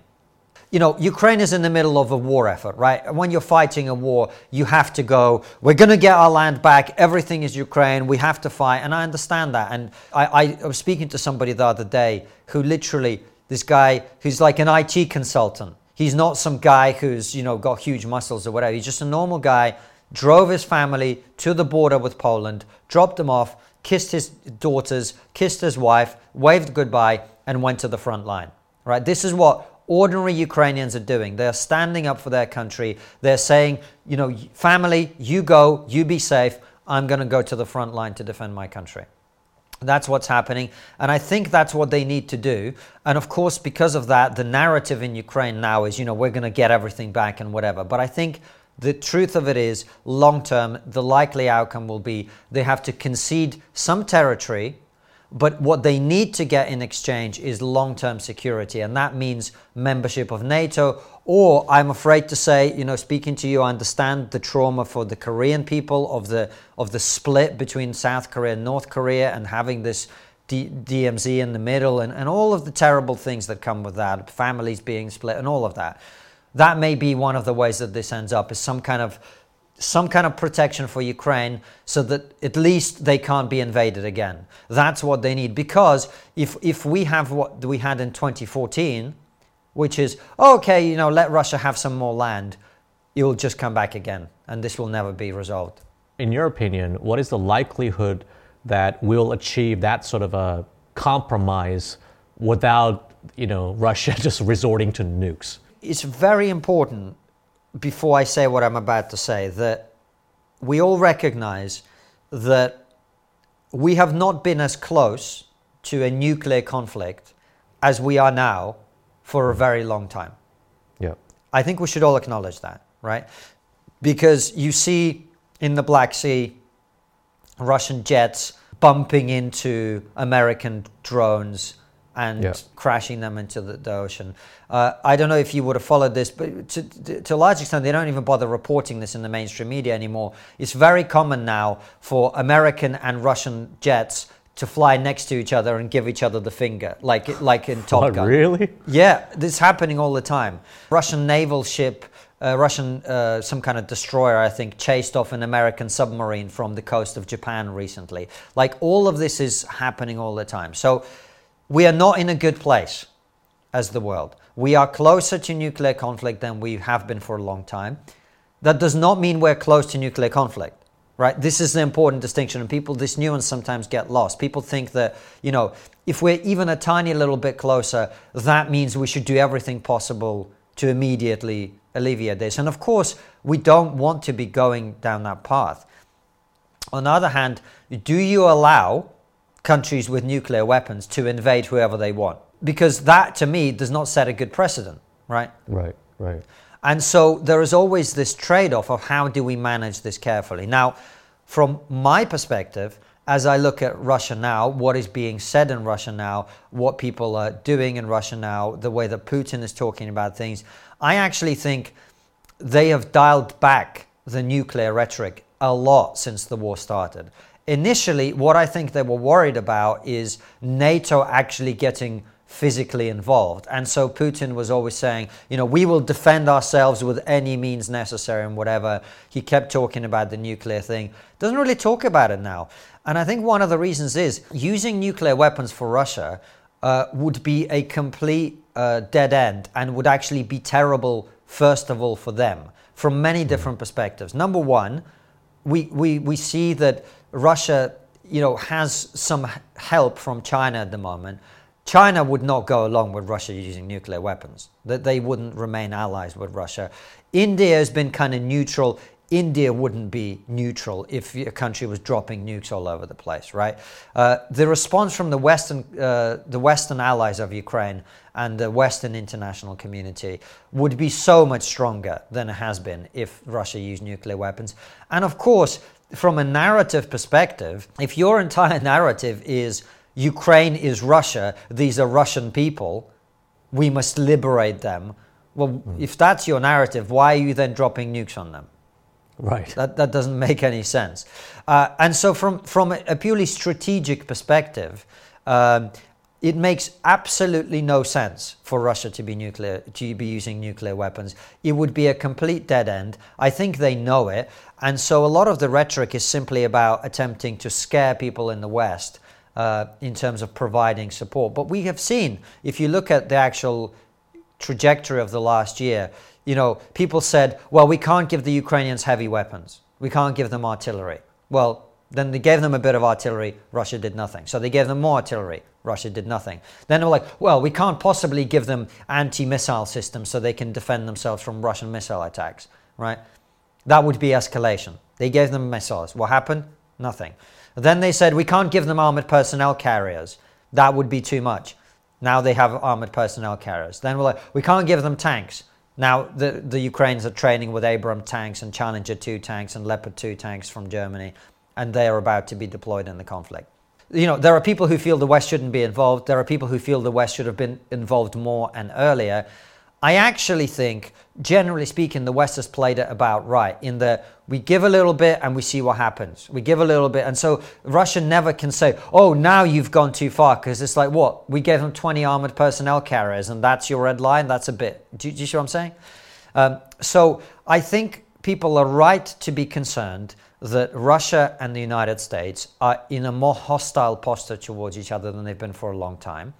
You know, Ukraine is in the middle of a war effort, right? When you're fighting a war, you have to go, we're going to get our land back. Everything is Ukraine. We have to fight. And I understand that. And I, I was speaking to somebody the other day who literally, this guy who's like an IT consultant, He's not some guy who's, you know, got huge muscles or whatever. He's just a normal guy, drove his family to the border with Poland, dropped them off, kissed his daughters, kissed his wife, waved goodbye, and went to the front line. Right? This is what ordinary Ukrainians are doing. They're standing up for their country. They're saying, you know, family, you go, you be safe. I'm going to go to the front line to defend my country. That's what's happening. And I think that's what they need to do. And of course, because of that, the narrative in Ukraine now is, you know, we're going to get everything back and whatever. But I think the truth of it is, long term, the likely outcome will be they have to concede some territory but what they need to get in exchange is long term security, and that means membership of NATO. Or I'm afraid to say, you know, speaking to you, I understand the trauma for the Korean people of the of the split between South Korea and North Korea, and having this D- DMZ in the middle, and, and all of the terrible things that come with that, families being split, and all of that. That may be one of the ways that this ends up is some kind of some kind of protection for Ukraine so that at least they can't be invaded again. That's what they need. Because if, if we have what we had in 2014, which is, okay, you know, let Russia have some more land, it will just come back again. And this will never be resolved. In your opinion, what is the likelihood that we'll achieve that sort of a compromise without, you know, Russia just resorting to nukes? It's very important before I say what I'm about to say, that we all recognize that we have not been as close to a nuclear conflict as we are now for a very long time. Yeah. I think we should all acknowledge that, right? Because you see in the Black Sea Russian jets bumping into American drones and yeah. crashing them into the, the ocean. Uh, I don't know if you would have followed this, but to, to, to, a large extent, they don't even bother reporting this in the mainstream media anymore. It's very common now for American and Russian jets to fly next to each other and give each other the finger, like like in Top What, Gun. really? Yeah, this is happening all the time. Russian naval ship, uh, Russian uh, some kind of destroyer, I think, chased off an American submarine from the coast of Japan recently. Like all of this is happening all the time. So we are not in a good place as the world. We are closer to nuclear conflict than we have been for a long time. That does not mean we're close to nuclear conflict right this is the important distinction and people this nuance sometimes get lost people think that you know if we're even a tiny little bit closer that means we should do everything possible to immediately alleviate this and of course we don't want to be going down that path on the other hand do you allow countries with nuclear weapons to invade whoever they want because that to me does not set a good precedent right Right, right. and so there is always this trade off of how do we manage this carefully. Now, from my perspective, as I look at Russia now, what is being said in Russia now, what people are doing in Russia now, the way that Putin is talking about things, I actually think they have dialed back the nuclear rhetoric a lot since the war started. Initially, what I think they were worried about is NATO actually getting physically involved. And so Putin was always saying, you know, we will defend ourselves with any means necessary and whatever. He kept talking about the nuclear thing. Doesn't really talk about it now. And I think one of the reasons is using nuclear weapons for Russia uh, would be a complete uh, dead end and would actually be terrible, first of all, for them from many different perspectives. Number one, we, we, we see that Russia, you know, has some help from China at the moment. China would not go along with Russia using nuclear weapons. That they wouldn't remain allies with Russia. India has been kind of neutral. India wouldn't be neutral if a country was dropping nukes all over the place, right? Uh, the response from the Western, uh, the Western allies of Ukraine and the Western international community would be so much stronger than it has been if Russia used nuclear weapons. And of course, from a narrative perspective, if your entire narrative is Ukraine is Russia, these are Russian people, we must liberate them. Well, if that's your narrative, why are you then dropping nukes on them? Right. That, that doesn't make any sense. Uh, and so, from, from a purely strategic perspective, um, it makes absolutely no sense for Russia to be nuclear to be using nuclear weapons. It would be a complete dead end. I think they know it, and so a lot of the rhetoric is simply about attempting to scare people in the West uh, in terms of providing support. But we have seen, if you look at the actual trajectory of the last year, you know, people said, well, we can't give the Ukrainians heavy weapons. We can't give them artillery. Well, then they gave them a bit of artillery, Russia did nothing. So they gave them more artillery, Russia did nothing. Then they were like, well, we can't possibly give them anti missile systems so they can defend themselves from Russian missile attacks, right? That would be escalation. They gave them missiles. What happened? Nothing. Then they said, we can't give them armored personnel carriers. That would be too much. Now they have armored personnel carriers. Then we're like, we can't give them tanks. Now the, the Ukrainians are training with Abrams tanks and Challenger 2 tanks and Leopard 2 tanks from Germany, and they are about to be deployed in the conflict. You know, there are people who feel the West shouldn't be involved. There are people who feel the West should have been involved more and earlier. I actually think, generally speaking, the West has played it about right in that we give a little bit and we see what happens. We give a little bit. And so Russia never can say, oh, now you've gone too far. Because it's like, what? We gave them 20 armored personnel carriers and that's your red line? That's a bit. Do, do you see what I'm saying? Um, so I think people are right to be concerned that Russia and the United States are in a more hostile posture towards each other than they've been for a long time.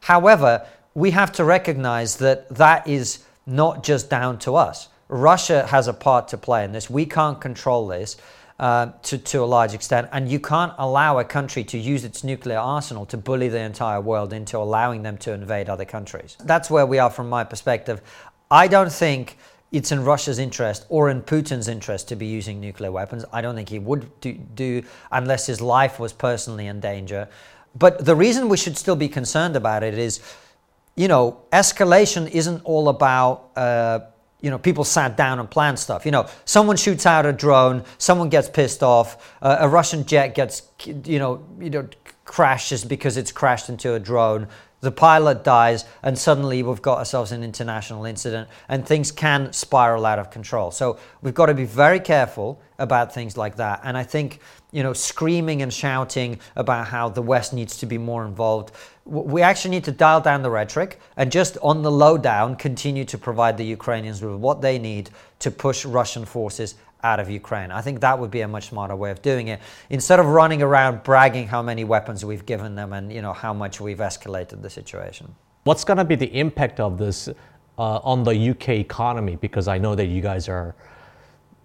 However, we have to recognize that that is not just down to us. Russia has a part to play in this. We can't control this uh, to, to a large extent, and you can't allow a country to use its nuclear arsenal to bully the entire world into allowing them to invade other countries. That's where we are from my perspective. I don't think it's in Russia's interest or in Putin's interest to be using nuclear weapons. I don't think he would do, do unless his life was personally in danger. But the reason we should still be concerned about it is you know, escalation isn't all about, uh, you know, people sat down and planned stuff. You know, someone shoots out a drone, someone gets pissed off, uh, a Russian jet gets, you know, you know, crashes because it's crashed into a drone. the pilot dies, and suddenly we've got ourselves an international incident, and things can spiral out of control. So we've got to be very careful about things like that. And I think, you know, screaming and shouting about how the West needs to be more involved, we actually need to dial down the rhetoric and just on the lowdown continue to provide the Ukrainians with what they need to push Russian forces out of Ukraine. I think that would be a much smarter way of doing it instead of running around bragging how many weapons we've given them and you know how much we've escalated the situation. What's going to be the impact of this uh, on the UK economy? Because I know that you guys are,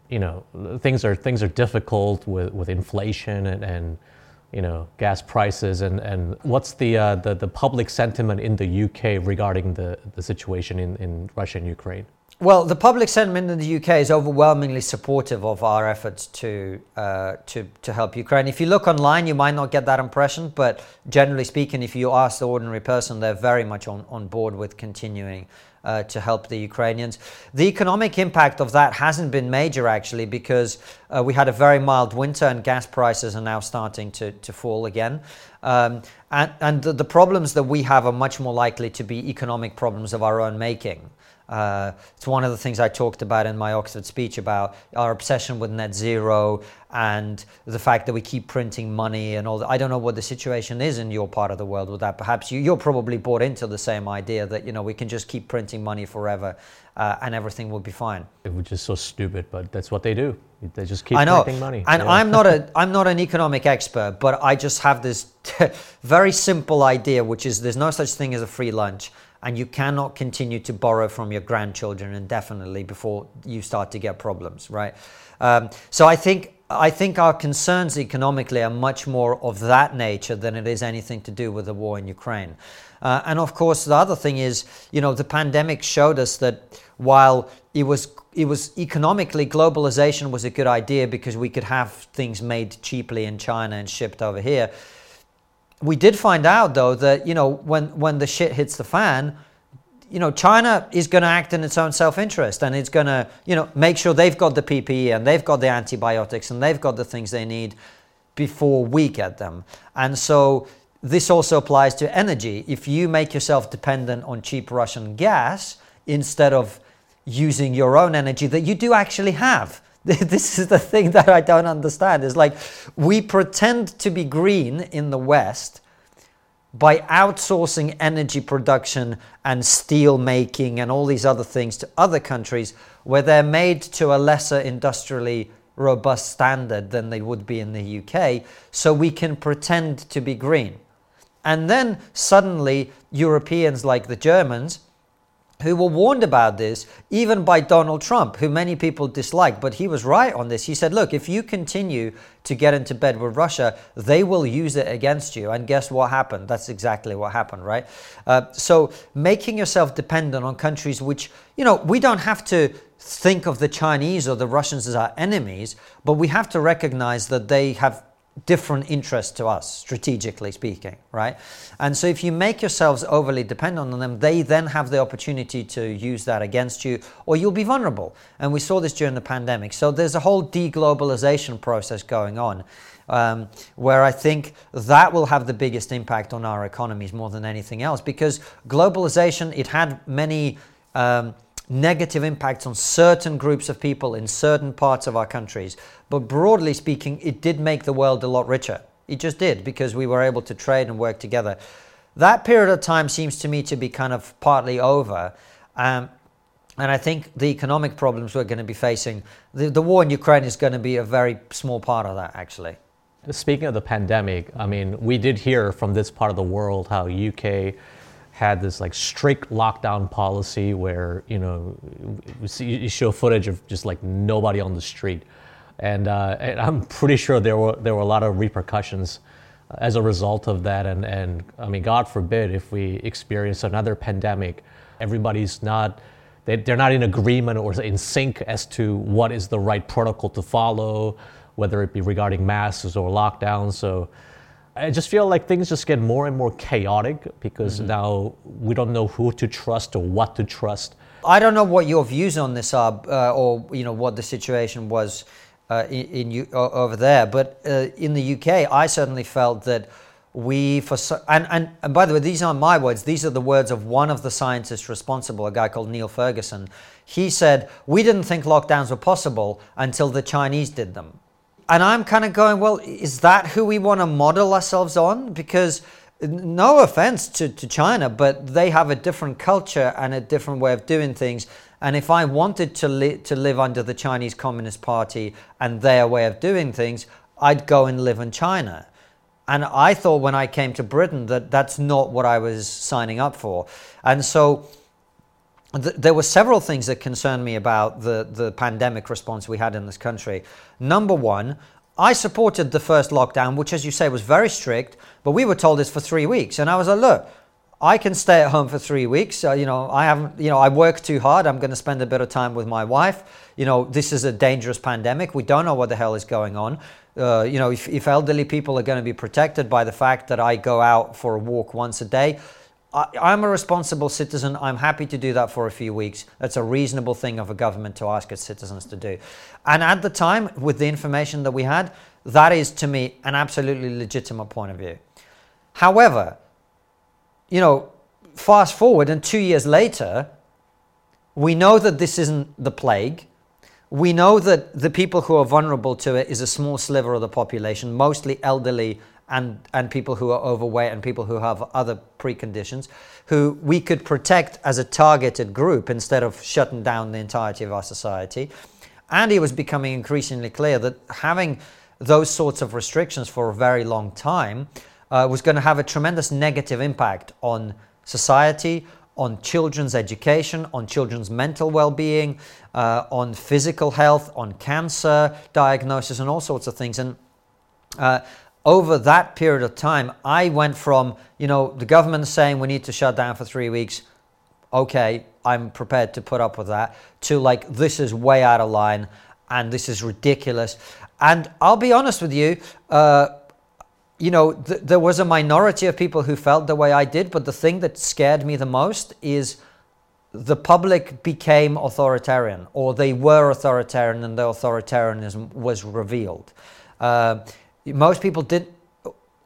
you know, things are things are difficult with, with inflation and, and you know gas prices and, and what's the, uh, the the public sentiment in the UK regarding the, the situation in, in Russia and Ukraine? Well, the public sentiment in the UK is overwhelmingly supportive of our efforts to uh, to to help Ukraine. If you look online, you might not get that impression, but generally speaking, if you ask the ordinary person, they're very much on, on board with continuing uh, to help the Ukrainians. The economic impact of that hasn't been major actually, because uh, we had a very mild winter and gas prices are now starting to to fall again. Um, and and the, the problems that we have are much more likely to be economic problems of our own making. Uh, it's one of the things I talked about in my Oxford speech about our obsession with net zero and the fact that we keep printing money and all that. I don't know what the situation is in your part of the world with that. Perhaps you, you're probably bought into the same idea that you know we can just keep printing money forever uh, and everything will be fine. Which is so stupid, but that's what they do. They just keep I know. printing money. And yeah. I'm not a I'm not an economic expert, but I just have this very simple idea, which is there's no such thing as a free lunch and you cannot continue to borrow from your grandchildren indefinitely before you start to get problems, right? Um, so I think I think our concerns economically are much more of that nature than it is anything to do with the war in Ukraine. Uh, and of course, the other thing is, you know, the pandemic showed us that while it was it was economically globalization was a good idea because we could have things made cheaply in China and shipped over here we did find out though that you know when when the shit hits the fan you know china is going to act in its own self-interest and it's going to you know make sure they've got the ppe and they've got the antibiotics and they've got the things they need before we get them. And so this also applies to energy. If you make yourself dependent on cheap russian gas instead of using your own energy that you do actually have this is the thing that I don't understand. Is like we pretend to be green in the West by outsourcing energy production and steel making and all these other things to other countries where they're made to a lesser industrially robust standard than they would be in the UK, so we can pretend to be green. And then suddenly, Europeans like the Germans who were warned about this even by Donald Trump, who many people dislike. But he was right on this. He said, look, if you continue to get into bed with Russia, they will use it against you. And guess what happened? That's exactly what happened, right? Uh, so making yourself dependent on countries which, you know, we don't have to think of the Chinese or the Russians as our enemies, but we have to recognize that they have different interests to us, strategically speaking, right? And so if you make yourselves overly dependent on them, they then have the opportunity to use that against you, or you'll be vulnerable. And we saw this during the pandemic. So there's a whole deglobalization process going on. Um, where I think that will have the biggest impact on our economies more than anything else, because globalization it had many um, negative impacts on certain groups of people in certain parts of our countries. But broadly speaking, it did make the world a lot richer. It just did because we were able to trade and work together. That period of time seems to me to be kind of partly over. Um, and I think the economic problems we're going to be facing, the, the war in Ukraine is going to be a very small part of that, actually. Speaking of the pandemic, I mean, we did hear from this part of the world how UK had this like strict lockdown policy where you know you show footage of just like nobody on the street, and, uh, and I'm pretty sure there were there were a lot of repercussions as a result of that. And and I mean, God forbid if we experience another pandemic, everybody's not they, they're not in agreement or in sync as to what is the right protocol to follow, whether it be regarding masks or lockdowns. So I just feel like things just get more and more chaotic because mm-hmm. now we don't know who to trust or what to trust. I don't know what your views on this are, uh, or you know what the situation was uh, in, in, over there. But uh, in the UK, I certainly felt that we for and, and and by the way these aren't my words these are the words of one of the scientists responsible a guy called neil ferguson he said we didn't think lockdowns were possible until the chinese did them and i'm kind of going well is that who we want to model ourselves on? Because no offense to, to china but they have a different culture and a different way of doing things. And if i wanted to, li- to live under the chinese communist party and their way of doing things i'd go and live in china. And I thought when I came to Britain that that's not what I was signing up for. And so th- there were several things that concerned me about the, the pandemic response we had in this country. Number one, I supported the first lockdown, which, as you say, was very strict, but we were told it's for three weeks. And I was like, look, I can stay at home for three weeks. Uh, you know, I haven't, you know, I work too hard. I'm going to spend a bit of time with my wife. You know, this is a dangerous pandemic. We don't know what the hell is going on. Uh, you know, if, if elderly people are going to be protected by the fact that I go out for a walk once a day, I, am a responsible citizen. I'm happy to do that for a few weeks. That's a reasonable thing of a government to ask its citizens to do. And at the time, with the information that we had, that is to me an absolutely legitimate point of view. However, you know, fast forward and two years later, we know that this isn't the plague we know that the people who are vulnerable to it is a small sliver of the population, mostly elderly and, and people who are overweight and people who have other preconditions, who we could protect as a targeted group instead of shutting down the entirety of our society. And it was becoming increasingly clear that having those sorts of restrictions for a very long time uh, was going to have a tremendous negative impact on society, on children's education, on children's mental well being, uh, on physical health, on cancer diagnosis, and all sorts of things. And uh, over that period of time, I went from, you know, the government saying we need to shut down for three weeks. Okay, I'm prepared to put up with that, to like, this is way out of line and this is ridiculous. And I'll be honest with you, uh, you know, th- there was a minority of people who felt the way I did, but the thing that scared me the most is the public became authoritarian, or they were authoritarian, and the authoritarianism was revealed. Uh, most people did.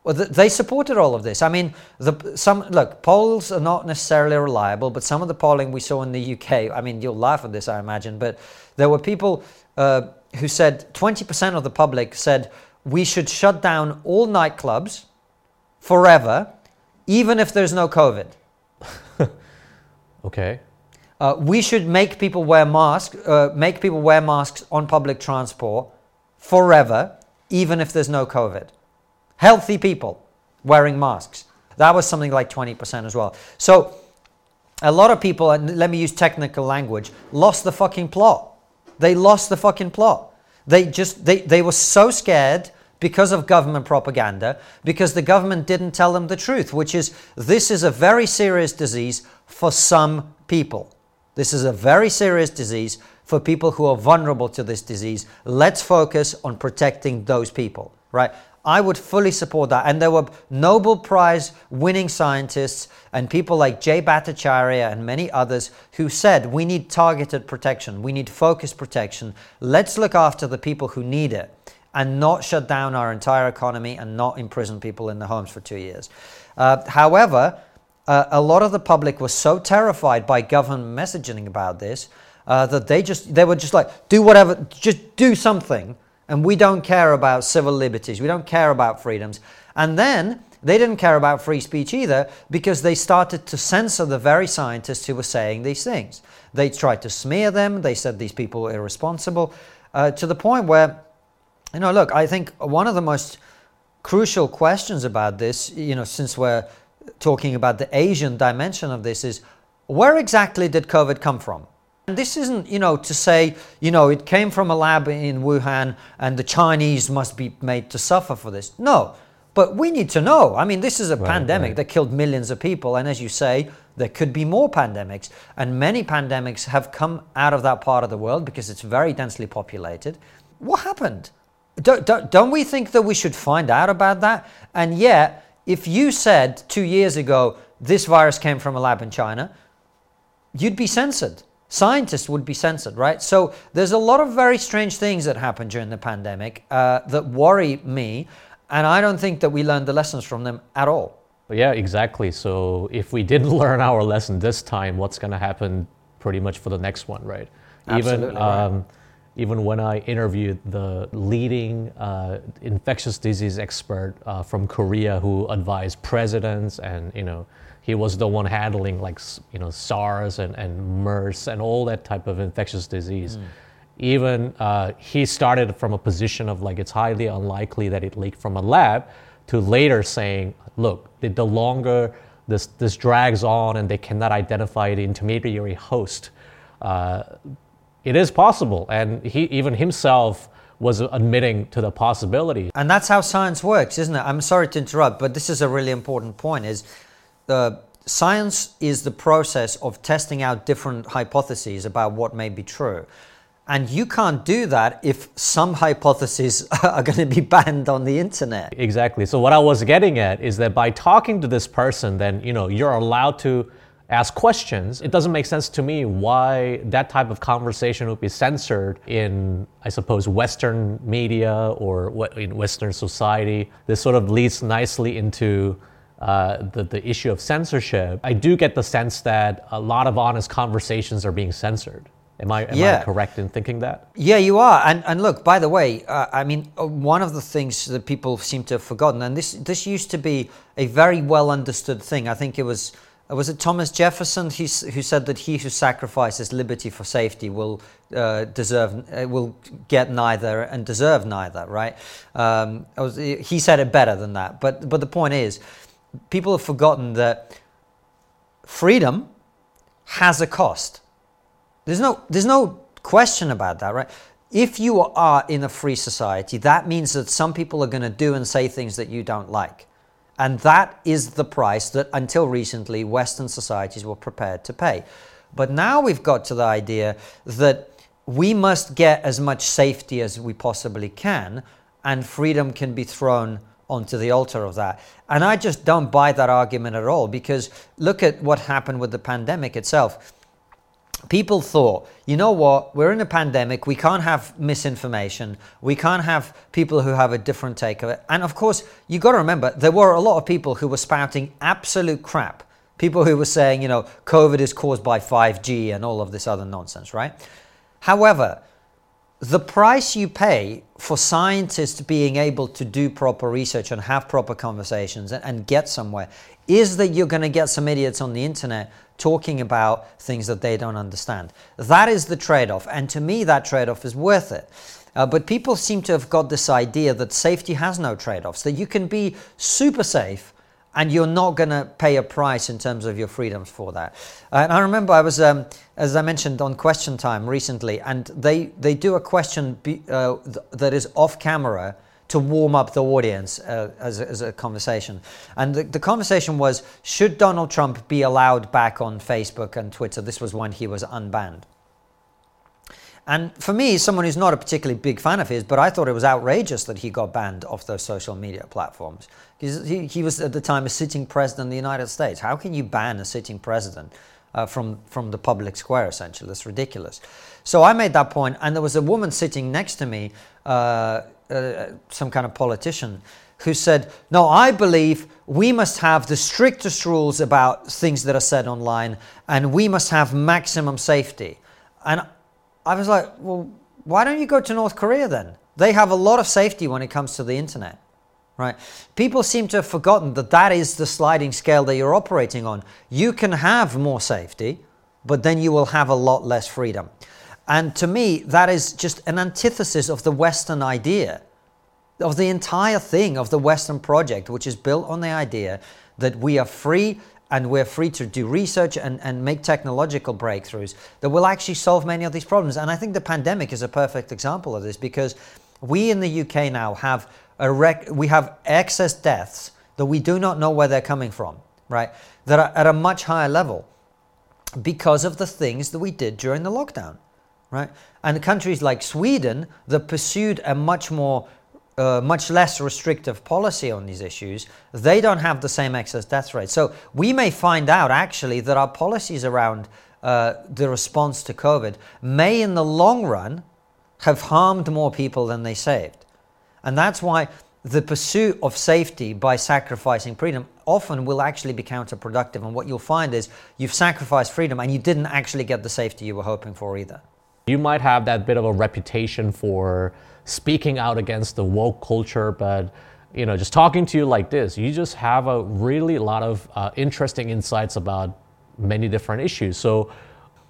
They supported all of this. I mean, the, some look polls are not necessarily reliable, but some of the polling we saw in the UK. I mean, you'll laugh at this, I imagine, but there were people uh, who said 20% of the public said we should shut down all nightclubs forever, even if there's no COVID. okay. Uh, we should make people wear masks, uh, make people wear masks on public transport forever, even if there's no COVID. Healthy people wearing masks. That was something like 20% as well. So a lot of people, and let me use technical language, lost the fucking plot. They lost the fucking plot. They just, they, they were so scared because of government propaganda, because the government didn't tell them the truth, which is this is a very serious disease for some people. This is a very serious disease for people who are vulnerable to this disease. Let's focus on protecting those people, right? I would fully support that. And there were Nobel Prize winning scientists and people like Jay Bhattacharya and many others who said we need targeted protection, we need focused protection. Let's look after the people who need it and not shut down our entire economy and not imprison people in their homes for two years. Uh, however, uh, a lot of the public was so terrified by government messaging about this uh, that they just they were just like do whatever just do something and we don't care about civil liberties we don't care about freedoms and then they didn't care about free speech either because they started to censor the very scientists who were saying these things they tried to smear them they said these people were irresponsible uh, to the point where you know, look, I think one of the most crucial questions about this, you know, since we're talking about the Asian dimension of this, is where exactly did COVID come from? And this isn't, you know, to say, you know, it came from a lab in Wuhan and the Chinese must be made to suffer for this. No, but we need to know. I mean, this is a right, pandemic right. that killed millions of people. And as you say, there could be more pandemics. And many pandemics have come out of that part of the world because it's very densely populated. What happened? Don't, don't, don't we think that we should find out about that? And yet, if you said two years ago this virus came from a lab in China, you'd be censored. Scientists would be censored, right? So there's a lot of very strange things that happened during the pandemic uh, that worry me. And I don't think that we learned the lessons from them at all. Yeah, exactly. So if we didn't learn our lesson this time, what's going to happen pretty much for the next one, right? Absolutely even um, even when I interviewed the leading uh, infectious disease expert uh, from Korea who advised presidents, and you know, he was the one handling like you know SARS and, and MERS and all that type of infectious disease. Mm. Even uh, he started from a position of like it's highly unlikely that it leaked from a lab, to later saying, look, the, the longer this this drags on and they cannot identify the intermediary host. Uh, it is possible. And he, even himself, was admitting to the possibility. And that's how science works, isn't it? I'm sorry to interrupt, but this is a really important point is uh, science is the process of testing out different hypotheses about what may be true. And you can't do that if some hypotheses are going to be banned on the internet. Exactly. So what I was getting at is that by talking to this person, then you know you're allowed to ask questions, it doesn't make sense to me why that type of conversation would be censored in, I suppose, Western media or in Western society. This sort of leads nicely into uh, the, the issue of censorship. I do get the sense that a lot of honest conversations are being censored. Am I, am yeah. I correct in thinking that? Yeah, you are. And, and look, by the way, uh, I mean, uh, one of the things that people seem to have forgotten, and this, this used to be a very well understood thing. I think it was uh, was it Thomas Jefferson who, who said that he who sacrifices liberty for safety will uh, deserve uh, will get neither and deserve neither, right? Um, was, he said it better than that, but but the point is, people have forgotten that freedom has a cost. There's no there's no question about that, right? If you are in a free society, that means that some people are going to do and say things that you don't like. And that is the price that until recently Western societies were prepared to pay. But now we've got to the idea that we must get as much safety as we possibly can, and freedom can be thrown onto the altar of that. And I just don't buy that argument at all because look at what happened with the pandemic itself people thought, you know what, we're in a pandemic, we can't have misinformation, we can't have people who have a different take of it. And of course, you got to remember, there were a lot of people who were spouting absolute crap. People who were saying, you know, COVID is caused by 5G and all of this other nonsense, right? However, the price you pay for scientists being able to do proper research and have proper conversations and, and get somewhere is that you're going to get some idiots on the internet talking about things that they don't understand. That is the trade off. And to me, that trade off is worth it. Uh, but people seem to have got this idea that safety has no trade offs, that you can be super safe and you're not going to pay a price in terms of your freedoms for that. And I remember I was, um, as I mentioned, on Question Time recently, and they, they do a question be, uh, th- that is off camera to warm up the audience uh, as, a, as, a, conversation. And the, the, conversation was should Donald Trump be allowed back on Facebook and Twitter? This was when he was unbanned. And for me, someone who's not a particularly big fan of his, but I thought it was outrageous that he got banned off those social media platforms. Because he, he was at the time a sitting president of the United States. How can you ban a sitting president uh, from, from the public square, essentially? That's ridiculous. So I made that point, and there was a woman sitting next to me. Uh, uh, some kind of politician who said, No, I believe we must have the strictest rules about things that are said online and we must have maximum safety. And I was like, Well, why don't you go to North Korea then? They have a lot of safety when it comes to the internet. Right? People seem to have forgotten that that is the sliding scale that you're operating on. You can have more safety, but then you will have a lot less freedom. And to me, that is just an antithesis of the Western idea, of the entire thing, of the Western project, which is built on the idea that we are free and we're free to do research and, and make technological breakthroughs that will actually solve many of these problems. And I think the pandemic is a perfect example of this because we in the UK now have a rec- we have excess deaths that we do not know where they're coming from, right? That are at a much higher level because of the things that we did during the lockdown right? And countries like Sweden that pursued a much more uh, much less restrictive policy on these issues, they don't have the same excess death rate. So we may find out actually that our policies around uh, the response to COVID may, in the long run, have harmed more people than they saved. And that's why the pursuit of safety by sacrificing freedom often will actually be counterproductive. And what you'll find is you've sacrificed freedom and you didn't actually get the safety you were hoping for either. You might have that bit of a reputation for speaking out against the woke culture, but you know, just talking to you like this, you just have a really lot of uh, interesting insights about many different issues. So,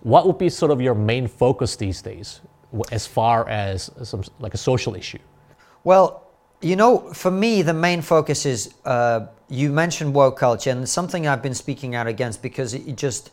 what would be sort of your main focus these days, as far as some like a social issue? Well, you know, for me, the main focus is uh, you mentioned woke culture, and something I've been speaking out against because it just,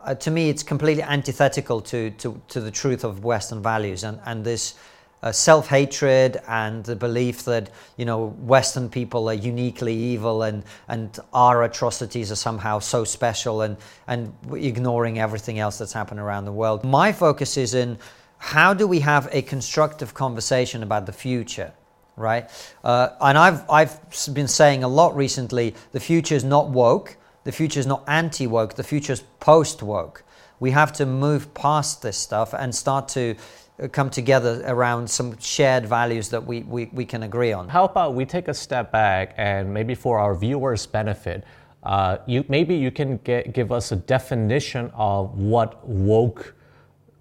uh, to me, it's completely antithetical to, to, to the truth of Western values and, and this uh, self hatred and the belief that, you know, Western people are uniquely evil and, and our atrocities are somehow so special and, and ignoring everything else that's happened around the world. My focus is in how do we have a constructive conversation about the future? right? Uh, and I've, I've been saying a lot recently the future is not woke, the future is not anti woke, the future is post woke. We have to move past this stuff and start to come together around some shared values that we, we, we can agree on. How about we take a step back and maybe for our viewers' benefit, uh, you, maybe you can get, give us a definition of what woke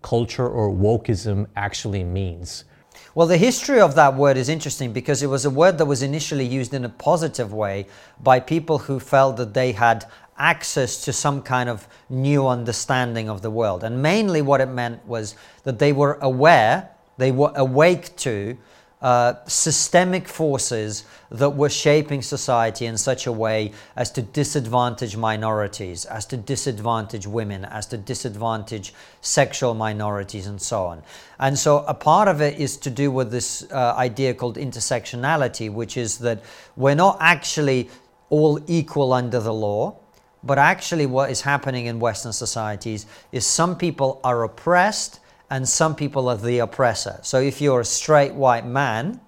culture or wokeism actually means. Well, the history of that word is interesting because it was a word that was initially used in a positive way by people who felt that they had access to some kind of new understanding of the world. And mainly what it meant was that they were aware, they were awake to uh, systemic forces that were shaping society in such a way as to disadvantage minorities, as to disadvantage women, as to disadvantage sexual minorities, and so on. And so, a part of it is to do with this uh, idea called intersectionality, which is that we're not actually all equal under the law. But actually, what is happening in Western societies is some people are oppressed and some people are the oppressor. So if you're a straight white man,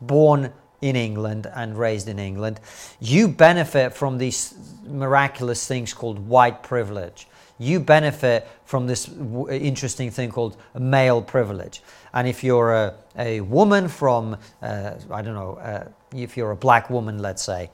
born in England and raised in England, you benefit from these miraculous things called white privilege. You benefit from this w- interesting thing called male privilege. And if you're a, a woman from, uh, I don't know, uh, if you're a black woman, let's say,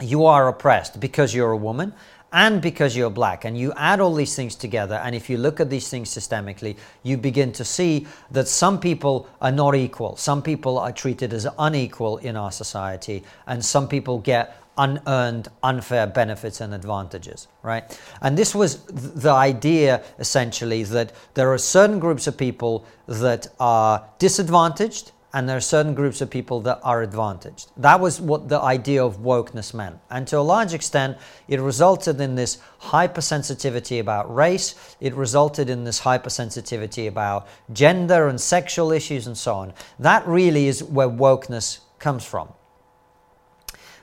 you are oppressed because you're a woman and because you're black. And you add all these things together, and if you look at these things systemically, you begin to see that some people are not equal. Some people are treated as unequal in our society, and some people get unearned, unfair benefits and advantages, right? And this was the idea essentially that there are certain groups of people that are disadvantaged and there are certain groups of people that are advantaged. That was what the idea of wokeness meant. And to a large extent, it resulted in this hypersensitivity about race, it resulted in this hypersensitivity about gender and sexual issues and so on. That really is where wokeness comes from.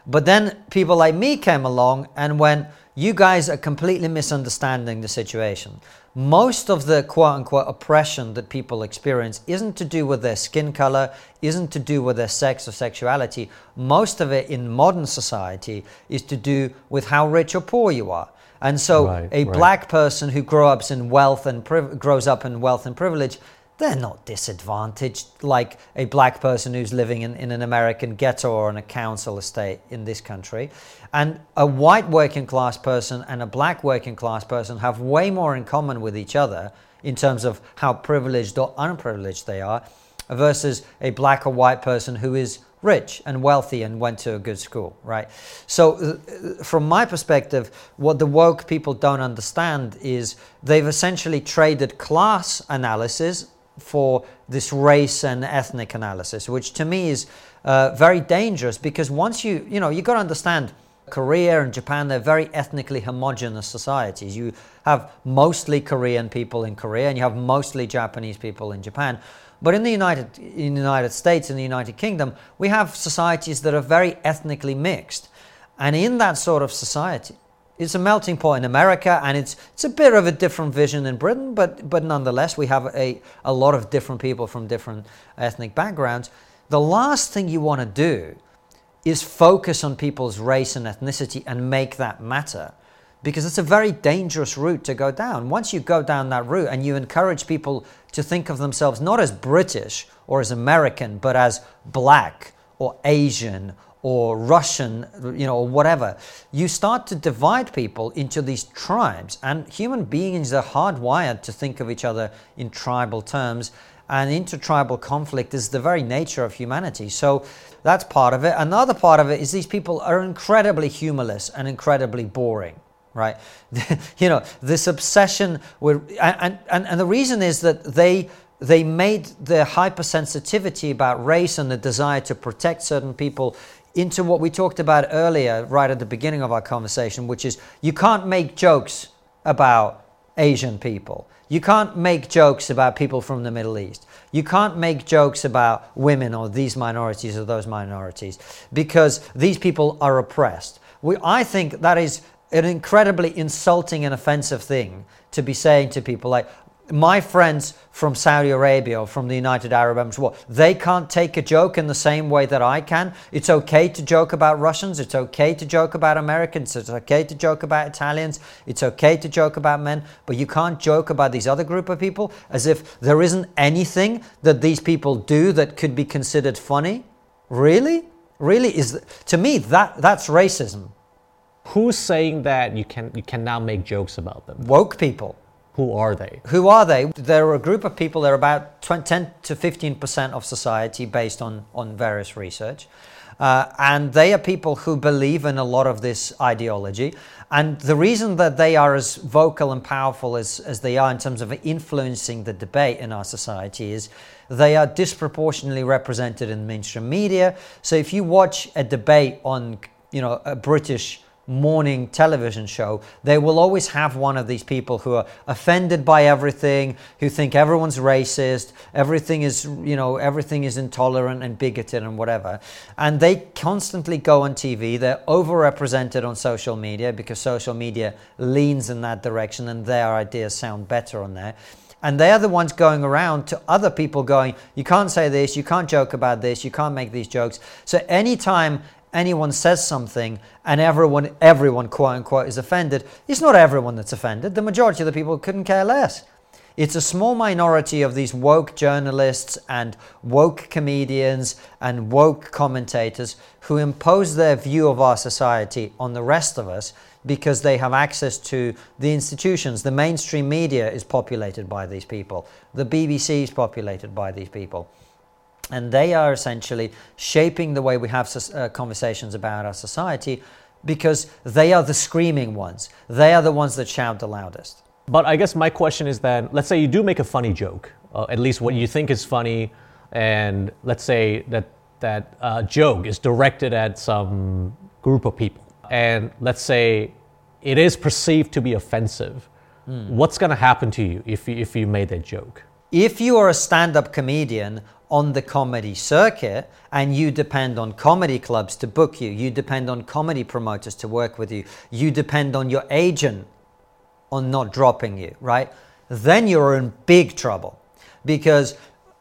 But then people like me came along and went, you guys are completely misunderstanding the situation. Most of the quote unquote oppression that people experience isn't to do with their skin color, isn't to do with their sex or sexuality. Most of it in modern society is to do with how rich or poor you are. And so right, a right. black person who grows up in wealth and priv- grows up in wealth and privilege they're not disadvantaged like a black person who's living in, in an American ghetto or on a council estate in this country. And a white working class person and a black working class person have way more in common with each other in terms of how privileged or unprivileged they are versus a black or white person who is rich and wealthy and went to a good school, right? So, uh, from my perspective, what the woke people don't understand is they've essentially traded class analysis for this race and ethnic analysis, which to me is uh, very dangerous because once you, you know, you got to understand Korea and Japan, they're very ethnically homogenous societies. You have mostly Korean people in Korea and you have mostly Japanese people in Japan. But in the United, in the United States, in the United Kingdom, we have societies that are very ethnically mixed. And in that sort of society, it's a melting pot in America, and it's it's a bit of a different vision in Britain, but but nonetheless, we have a, a lot of different people from different ethnic backgrounds. The last thing you want to do is focus on people's race and ethnicity and make that matter because it's a very dangerous route to go down. Once you go down that route and you encourage people to think of themselves not as British or as American, but as black or Asian or Russian, you know, or whatever, you start to divide people into these tribes. And human beings are hardwired to think of each other in tribal terms. And intertribal conflict is the very nature of humanity. So that's part of it. Another part of it is these people are incredibly humorless and incredibly boring right? you know, this obsession with, and, and, and the reason is that they they made their hypersensitivity about race and the desire to protect certain people into what we talked about earlier, right at the beginning of our conversation, which is you can't make jokes about Asian people. You can't make jokes about people from the Middle East. You can't make jokes about women or these minorities or those minorities because these people are oppressed. We, I think that is an incredibly insulting and offensive thing to be saying to people like, my friends from Saudi Arabia or from the United Arab Emirates, well, they can't take a joke in the same way that I can. It's okay to joke about Russians. It's okay to joke about Americans. It's okay to joke about Italians. It's okay to joke about men. But you can't joke about these other group of people as if there isn't anything that these people do that could be considered funny. Really? Really? Is to me that that's racism. Who's saying that you can you can now make jokes about them? Woke people. Who are they? Who are they? They're a group of people, they're about 10 to 15% of society based on, on various research. Uh, and they are people who believe in a lot of this ideology. And the reason that they are as vocal and powerful as, as they are in terms of influencing the debate in our society is they are disproportionately represented in mainstream media. So if you watch a debate on, you know, a British morning television show, they will always have one of these people who are offended by everything, who think everyone's racist, everything is, you know, everything is intolerant and bigoted and whatever. And they constantly go on TV. They're overrepresented on social media because social media leans in that direction and their ideas sound better on there. And they are the ones going around to other people going, you can't say this, you can't joke about this, you can't make these jokes. So anytime anyone says something and everyone, everyone, quote unquote, is offended, it's not everyone that's offended. The majority of the people couldn't care less. It's a small minority of these woke journalists and woke comedians and woke commentators who impose their view of our society on the rest of us because they have access to the institutions. The mainstream media is populated by these people, the BBC is populated by these people and they are essentially shaping the way we have uh, conversations about our society because they are the screaming ones. They are the ones that shout the loudest. But I guess my question is then let's say you do make a funny joke, uh, at least what you think is funny, and let's say that that uh, joke is directed at some group of people, and let's say it is perceived to be offensive. Mm. What's going to happen to you if you, if you made that joke? If you are a stand up comedian on the comedy circuit and you depend on comedy clubs to book you, you depend on comedy promoters to work with you, you depend on your agent on not dropping you, right? Then you're in big trouble because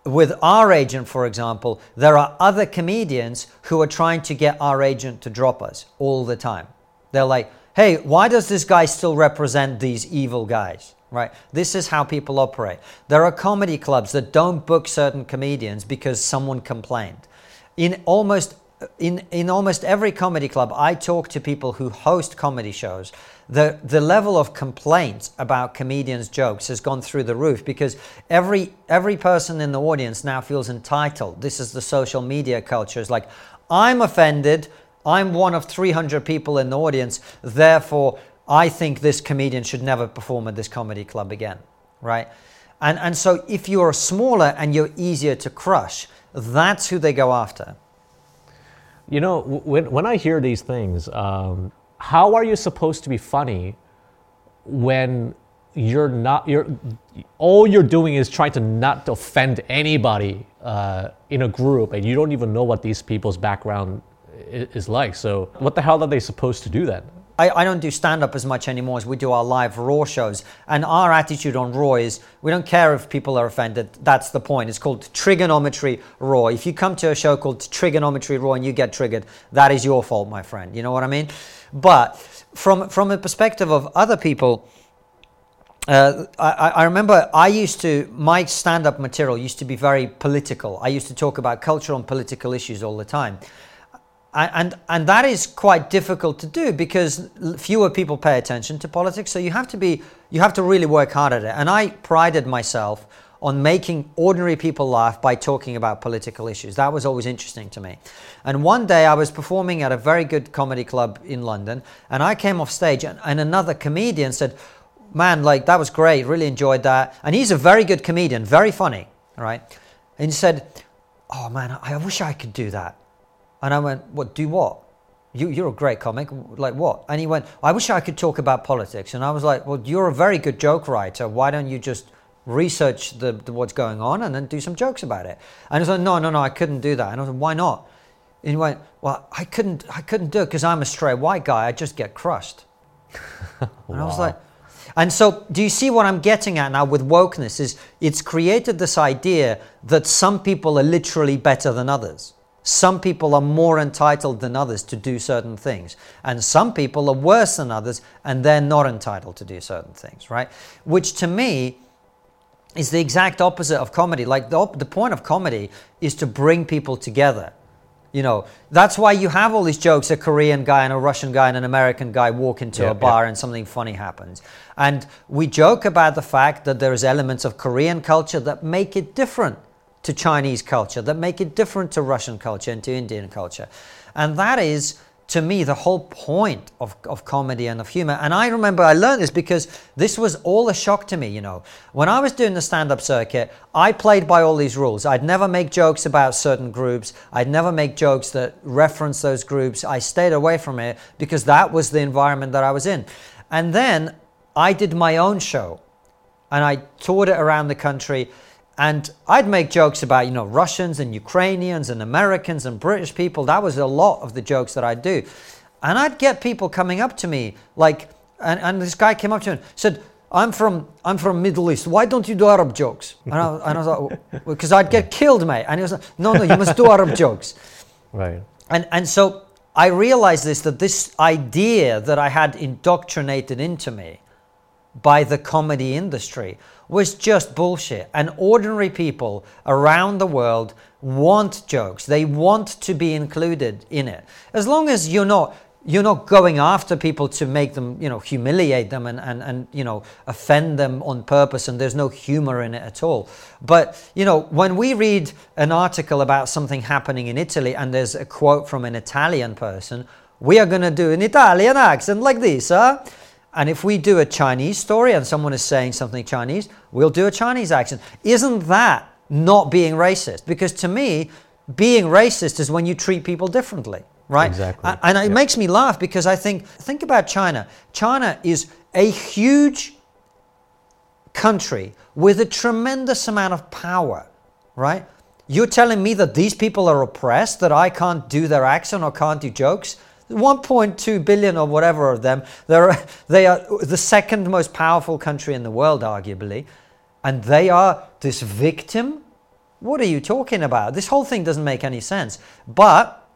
with our agent, for example, there are other comedians who are trying to get our agent to drop us all the time. They're like, hey, why does this guy still represent these evil guys? Right? This is how people operate. There are comedy clubs that don't book certain comedians because someone complained. In almost in, in almost every comedy club, I talk to people who host comedy shows. The, the level of complaints about comedians' jokes has gone through the roof because every, every person in the audience now feels entitled. This is the social media culture. It's like, I'm offended. I'm one of 300 people in the audience. Therefore, I think this comedian should never perform at this comedy club again, right? And, and so if you're smaller and you're easier to crush, that's who they go after. You know, when, when I hear these things, um, how are you supposed to be funny when you're not, you're, all you're doing is trying to not offend anybody uh, in a group and you don't even know what these people's background is, like. So what the hell are they supposed to do then? I, I don't do stand up as much anymore as we do our live Raw shows. And our attitude on Raw is we don't care if people are offended. That's the point. It's called Trigonometry Raw. If you come to a show called Trigonometry Raw and you get triggered, that is your fault, my friend. You know what I mean? But from, from a perspective of other people, uh, I, I, remember I used to, my stand up material used to be very political. I used to talk about cultural and political issues all the time. And, and that is quite difficult to do because fewer people pay attention to politics. So you have to be, you have to really work hard at it. And I prided myself on making ordinary people laugh by talking about political issues. That was always interesting to me. And one day I was performing at a very good comedy club in London, and I came off stage, and, and another comedian said, Man, like that was great, really enjoyed that. And he's a very good comedian, very funny, right? And he said, Oh man, I wish I could do that. And I went, What, do what? You, you're a great comic. Like what? And he went, I wish I could talk about politics. And I was like, Well, you're a very good joke writer. Why don't you just research the, the, what's going on and then do some jokes about it. And I was like, no, no, no, I couldn't do that. And I was like, why not? And he went, well, I couldn't, I couldn't do it because I'm a straight white guy. I just get crushed. wow. And I was like, and so do you see what I'm getting at now with wokeness is it's created this idea that some people are literally better than others. Some people are more entitled than others to do certain things. And some people are worse than others and they're not entitled to do certain things, right? Which to me is the exact opposite of comedy. Like the, the point of comedy is to bring people together. You know, that's why you have all these jokes a Korean guy and a Russian guy and an American guy walk into yeah, a bar yeah. and something funny happens. And we joke about the fact that there's elements of Korean culture that make it different to Chinese culture, that make it different to Russian culture and to Indian culture. And that is to me the whole point of, of comedy and of humor. And I remember I learned this because this was all a shock to me, you know. When I was doing the stand up circuit, I played by all these rules. I'd never make jokes about certain groups, I'd never make jokes that reference those groups. I stayed away from it because that was the environment that I was in. And then I did my own show and I toured it around the country and I'd make jokes about, you know, Russians and Ukrainians and Americans and British people. That was a lot of the jokes that I'd do. And I'd get people coming up to me, like, and, and this guy came up to me and said, I'm from I'm from Middle East. Why don't you do Arab jokes? And I, and I was like, because I'd get killed, mate. And he was like, no, no, you must do Arab jokes. Right. And and so I realized this that this idea that I had indoctrinated into me by the comedy industry was just bullshit. And ordinary people around the world want jokes. They want to be included in it. As long as you're not you're not going after people to make them, you know, humiliate them and, and, and, you know, offend them on purpose and there's no humor in it at all. But, you know, when we read an article about something happening in Italy and there's a quote from an Italian person, we are going to do an Italian accent like this, huh? And if we do a Chinese story and someone is saying something Chinese, we'll do a Chinese accent. Isn't that not being racist? Because to me, being racist is when you treat people differently, right? Exactly. And it yeah. makes me laugh because I think, think about China. China is a huge country with a tremendous amount of power, right? You're telling me that these people are oppressed, that I can't do their accent or can't do jokes? 1.2 billion or whatever of them. They're, they are the second most powerful country in the world, arguably. And they are this victim? What are you talking about? This whole thing doesn't make any sense. But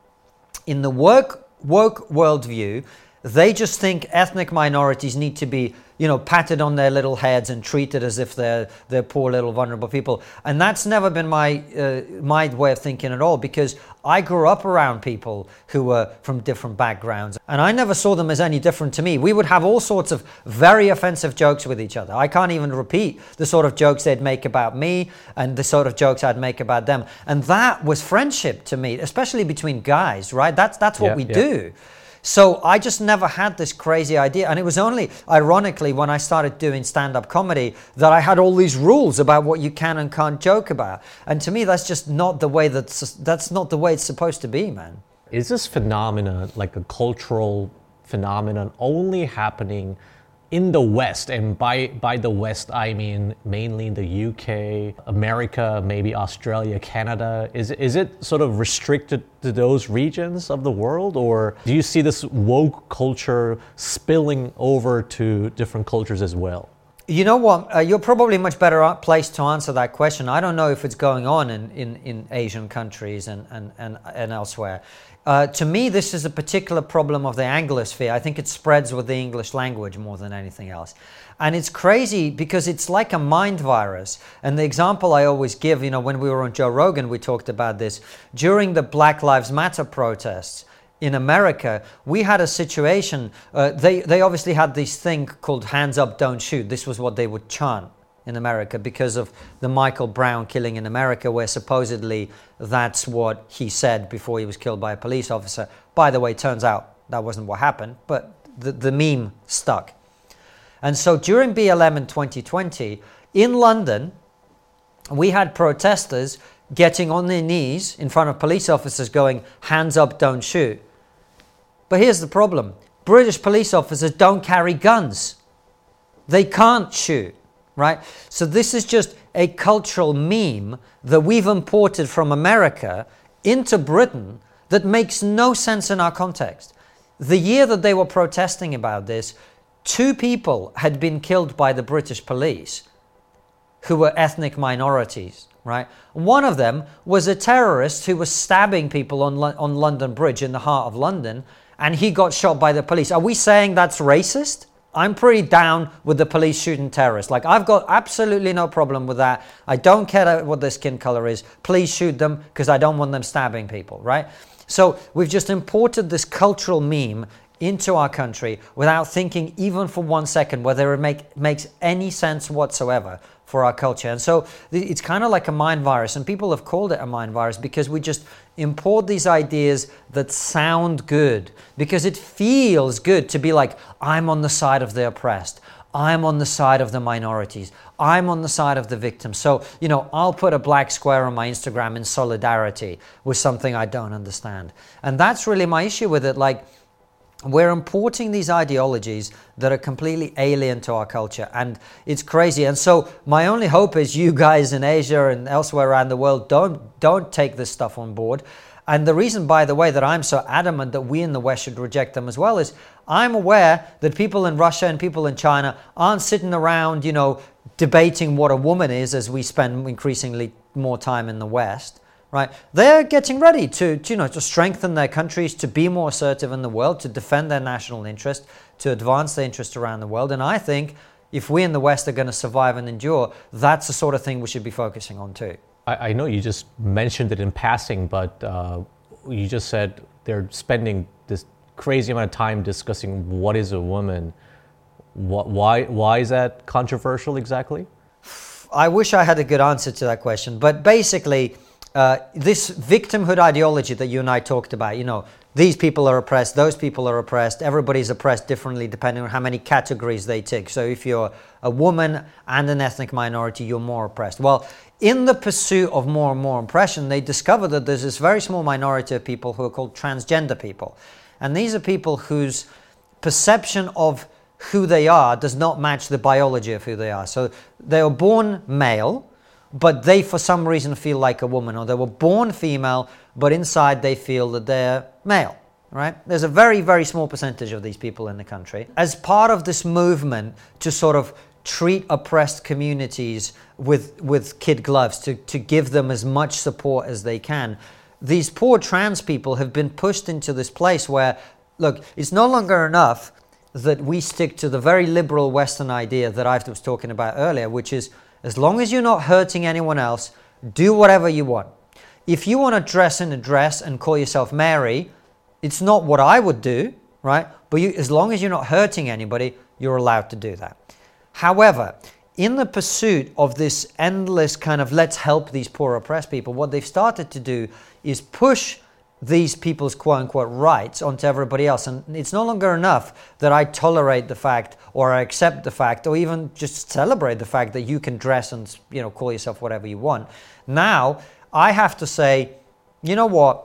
in the work, woke worldview, they just think ethnic minorities need to be you know, patted on their little heads and treated as if they're they're poor little vulnerable people. And that's never been my uh, my way of thinking at all because I grew up around people who were from different backgrounds and I never saw them as any different to me. We would have all sorts of very offensive jokes with each other. I can't even repeat the sort of jokes they'd make about me and the sort of jokes I'd make about them. And that was friendship to me, especially between guys, right? That's that's what yeah, we yeah. do. So I just never had this crazy idea. And it was only, ironically, when I started doing stand up comedy that I had all these rules about what you can and can't joke about. And to me, that's just not the way that's, that's not the way it's supposed to be, man. Is this phenomenon like a cultural phenomenon only happening in the West, and by, by the West, I mean mainly in the UK, America, maybe Australia, Canada. Is, is it sort of restricted to those regions of the world, or do you see this woke culture spilling over to different cultures as well? You know what? Uh, you're probably much better placed to answer that question. I don't know if it's going on in, in, in Asian countries and, and, and, and elsewhere. Uh, to me, this is a particular problem of the Anglosphere. I think it spreads with the English language more than anything else. And it's crazy because it's like a mind virus. And the example I always give, you know, when we were on Joe Rogan, we talked about this. During the Black Lives Matter protests, in America, we had a situation. Uh, they they obviously had this thing called "hands up, don't shoot." This was what they would chant in America because of the Michael Brown killing in America, where supposedly that's what he said before he was killed by a police officer. By the way, turns out that wasn't what happened, but the, the meme stuck. And so during BLM in 2020, in London, we had protesters getting on their knees in front of police officers going, hands up, don't shoot. But here's the problem British police officers don't carry guns, they can't shoot right? So this is just a cultural meme that we've imported from America into Britain that makes no sense in our context. The year that they were protesting about this, two people had been killed by the British police who were ethnic minorities, right? One of them was a terrorist who was stabbing people on, on London Bridge in the heart of London, and he got shot by the police. Are we saying that's racist? I'm pretty down with the police shooting terrorists. Like, I've got absolutely no problem with that. I don't care what their skin color is. Please shoot them because I don't want them stabbing people, right? So, we've just imported this cultural meme into our country without thinking even for one second whether it make, makes any sense whatsoever for our culture. And so it's kind of like a mind virus, and people have called it a mind virus because we just import these ideas that sound good because it feels good to be like, I'm on the side of the oppressed. I'm on the side of the minorities. I'm on the side of the victims. So, you know, I'll put a black square on my Instagram in solidarity with something I don't understand. And that's really my issue with it. Like, we're importing these ideologies that are completely alien to our culture and it's crazy. And so my only hope is you guys in asia and elsewhere around the world don't don't take this stuff on board. And the reason by the way that i'm so adamant that we in the west should reject them as well is i'm aware that people in russia and people in china aren't sitting around you know debating what a woman is as we spend increasingly more time in the west right? They're getting ready to, to, you know, to strengthen their countries, to be more assertive in the world, to defend their national interest, to advance their interest around the world. And I think if we in the West are going to survive and endure, that's the sort of thing we should be focusing on too. I, I know you just mentioned it in passing, but uh, you just said they're spending this crazy amount of time discussing what is a woman. What, why, why is that controversial exactly? I wish I had a good answer to that question, but basically, uh, this victimhood ideology that you and I talked about, you know, these people are oppressed, those people are oppressed, everybody's oppressed differently depending on how many categories they tick. So if you're a woman and an ethnic minority, you're more oppressed. Well, in the pursuit of more and more oppression, they discovered that there's this very small minority of people who are called transgender people. And these are people whose perception of who they are does not match the biology of who they are. So they are born male but they for some reason feel like a woman, or they were born female, but inside they feel that they're male. Right? There's a very, very small percentage of these people in the country. As part of this movement to sort of treat oppressed communities with, with kid gloves, to, to give them as much support as they can, these poor trans people have been pushed into this place where, look, it's no longer enough that we stick to the very liberal Western idea that I was talking about earlier, which is as long as you're not hurting anyone else, do whatever you want. If you want to dress in a dress and call yourself Mary, it's not what I would do, right? But you, as long as you're not hurting anybody, you're allowed to do that. However, in the pursuit of this endless kind of let's help these poor oppressed people, what they've started to do is push these people's quote unquote rights onto everybody else. And it's no longer enough that I tolerate the fact or I accept the fact or even just celebrate the fact that you can dress and you know call yourself whatever you want. Now I have to say, you know what?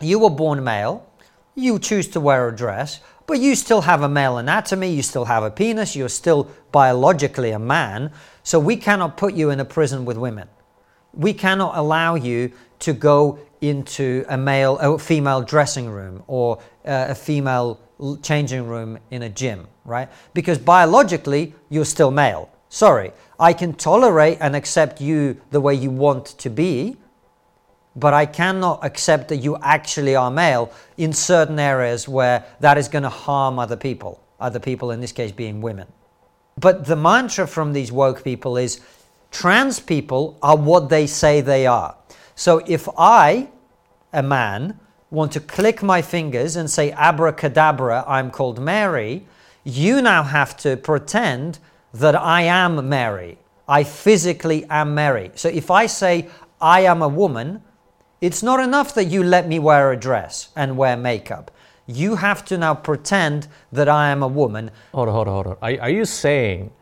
You were born male, you choose to wear a dress, but you still have a male anatomy, you still have a penis, you're still biologically a man. So we cannot put you in a prison with women. We cannot allow you to go into a male, a female dressing room or uh, a female changing room in a gym, right? Because biologically, you're still male. Sorry, I can tolerate and accept you the way you want to be, but I cannot accept that you actually are male in certain areas where that is going to harm other people, other people in this case being women. But the mantra from these woke people is trans people are what they say they are. So if I, a man, want to click my fingers and say abracadabra, I'm called Mary, you now have to pretend that I am Mary. I physically am Mary. So if I say I am a woman, it's not enough that you let me wear a dress and wear makeup. You have to now pretend that I am a woman. Hold on, hold on, hold on. Are, are you saying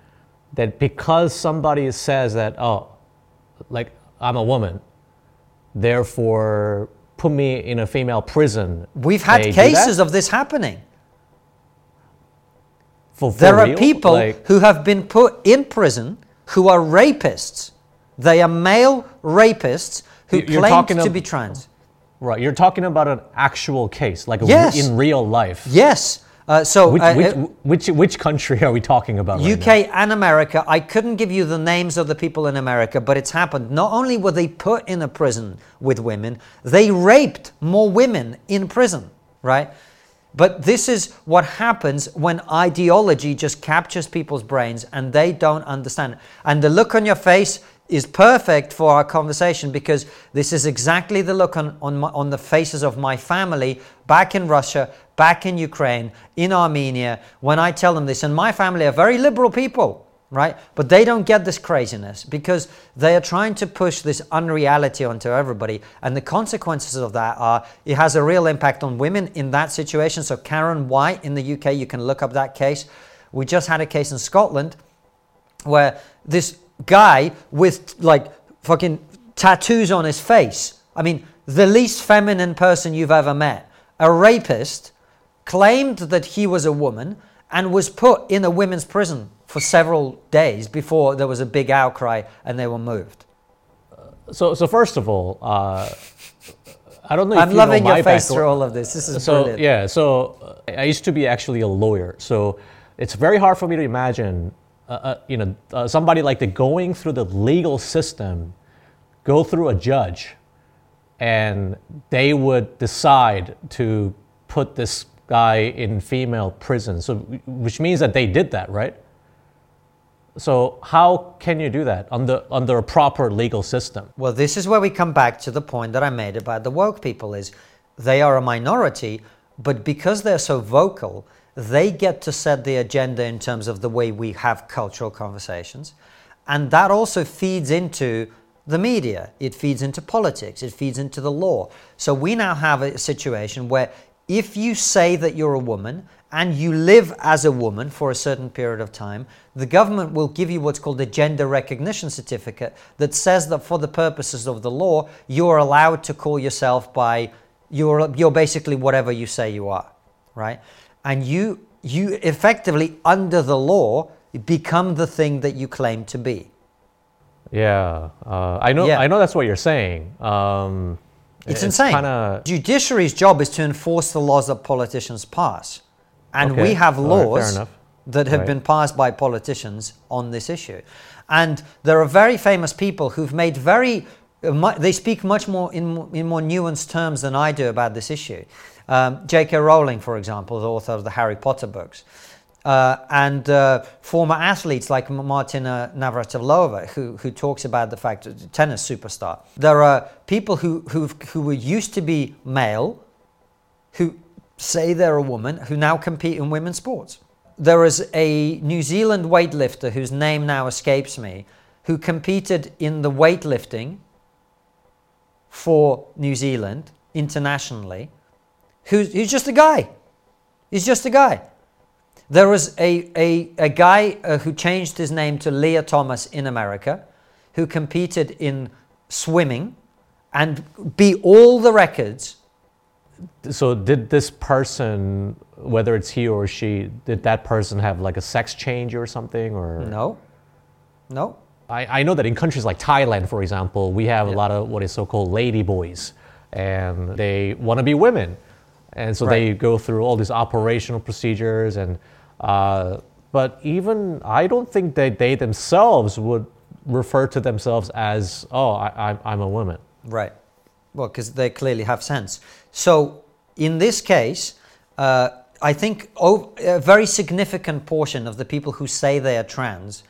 that because somebody says that, oh, like I'm a woman, therefore put me in a female prison? We've had they cases of this happening. For, for There are people Like- who have been put in prison who are rapists. They are male rapists who claim to be trans. Right, you're talking about an actual case, like a Yes. in real life. Yes. Uh, so Which, uh, which, uh, which, which country are we talking about? right? UK and America, I couldn't give you the names of the people in America, but it's happened. Not only were they put in a prison with women, they raped more women in prison, right? But this is what happens when ideology just captures people's brains and they don't understand. And the look on your face is perfect for our conversation because this is exactly the look on, on, my, on the faces of my family back in Russia, back in Ukraine, in Armenia, when I tell them this. And my family are very liberal people, right? But they don't get this craziness because they are trying to push this unreality onto everybody. And the consequences of that are it has a real impact on women in that situation. So, Karen White in the UK, you can look up that case. We just had a case in Scotland where this guy with like fucking tattoos on his face, I mean, the least feminine person you've ever met, a rapist, claimed that he was a woman and was put in a women's prison for several days before there was a big outcry and they were moved. So, so first of all, uh, I don't know if I'm loving know my your face background. through all of this. This is so brilliant. yeah so uh, i used to be actually a lawyer so it's very hard for me to imagine uh, uh, you know uh, somebody like the going through the legal system go through a judge and they would decide to put this guy in female prison so which means that they did that right so how can you do that under under a proper legal system Well, this is where we come back to the point that I made about the woke people is they are a minority, but because they're so vocal, they get to set the agenda in terms of the way we have cultural conversations. And that also feeds into the media. It feeds into politics. It feeds into the law. So we now have a situation where if you say that you're a woman and you live as a woman for a certain period of time, the government will give you what's called a gender recognition certificate that says that for the purposes of the law, you're allowed to call yourself by you're you're basically whatever you say you are, right? And you you effectively under the law become the thing that you claim to be. yeah uh, i know Yeah. i know that's what you're saying um, It's, insane. kinda- Judiciary's job is to enforce the laws that politicians pass. And Okay. we have right, laws enough. that have Right. been passed by politicians on this issue. And there are very famous people who've made very, uh, they speak much more in, in more nuanced terms than I do about this issue. Um, J.K. Rowling, for example, the author of the Harry Potter books. Uh, and uh, former athletes like Martina Navratilova, who, who talks about the fact that tennis superstar. There are people who, who, were used to be male, who say they're a woman, who now compete in women's sports. There is a New Zealand weightlifter whose name now escapes me, who competed in the weightlifting for New Zealand internationally, who's, who's just a guy. He's just a guy. There was a, a, a guy uh, who changed his name to Lia Thomas in America, who competed in swimming and beat all the records. so did this person whether it's he or she did that person have like a sex change or something or? No, no. I, I know that in countries like thailand for example we have a lot of what is so-called lady boys and they want to be women. And so they go through all these operational procedures and uh, But even I don't think that they themselves would refer to themselves as, oh, I, I'm a woman. Right. Well, because they clearly have sense. So in this case, uh, I think a very significant portion of the people who say they are trans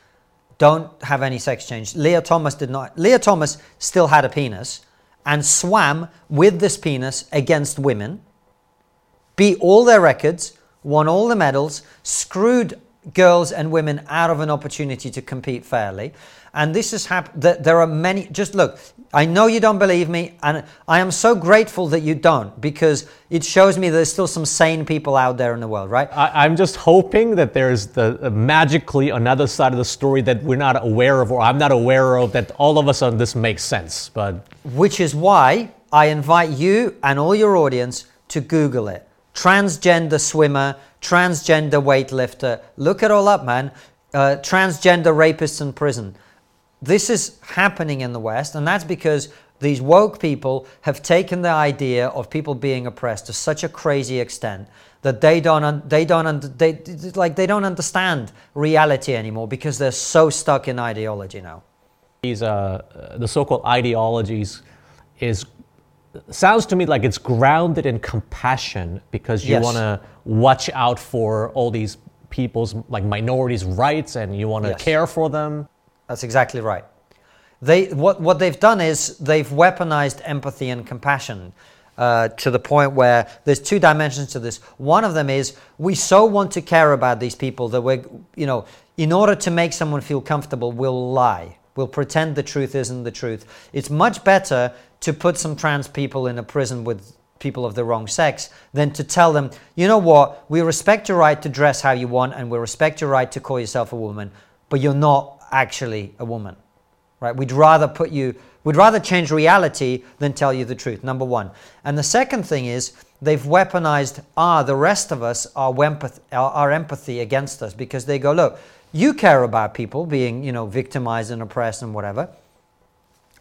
don't have any sex change. Lia Thomas did not. Lia Thomas still had a penis and swam with this penis against women, beat all their records, won all the medals, screwed girls and women out of an opportunity to compete fairly. And this has happened. That There are many. Just look. I know you don't believe me, and I am so grateful that you don't because it shows me there's still some sane people out there in the world, right? I, am just hoping that there's the uh, magically another side of the story that we're not aware of, or I'm not aware of, that all of a sudden this makes sense. But which is why I invite you and all your audience to Google it. Transgender swimmer, transgender weightlifter. Look it all up, man. Uh, transgender rapists in prison. This is happening in the West, and that's because these woke people have taken the idea of people being oppressed to such a crazy extent that they don't they don't they like they don't understand reality anymore because they're so stuck in ideology now. These uh, the so-called ideologies is sounds to me like it's grounded in compassion because you yes. want to watch out for all these people's like minorities' rights and you want to yes. care for them. That's exactly right. They, what, what they've done is they've weaponized empathy and compassion uh, to the point where there's two dimensions to this. One of them is we so want to care about these people that we're, you know, in order to make someone feel comfortable, we'll lie. We'll pretend the truth isn't the truth. It's much better to put some trans people in a prison with people of the wrong sex than to tell them, you know what, we respect your right to dress how you want and we respect your right to call yourself a woman, but you're not actually a woman, right? We'd rather put you, we'd rather change reality than tell you the truth, number one. And the second thing is they've weaponized ah, the rest of us, our, our, our empathy against us because they go, look, you care about people being, you know, victimized and oppressed and whatever.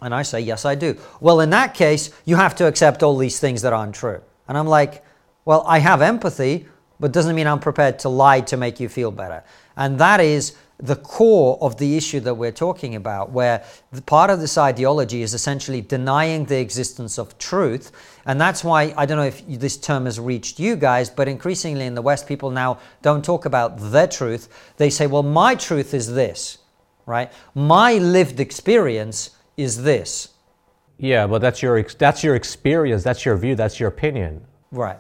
And I say, yes, I do. Well, in that case, you have to accept all these things that aren't true. And I'm like, well, I have empathy, but doesn't mean I'm prepared to lie to make you feel better. And that is the core of the issue that we're talking about, where part of this ideology is essentially denying the existence of truth. And that's why I don't know if this term has reached you guys, but increasingly in the West, people now don't talk about their truth. They say, well, my truth is this, right? My lived experience is this. Yeah, but that's your that's your experience, that's your view, that's your opinion. Right.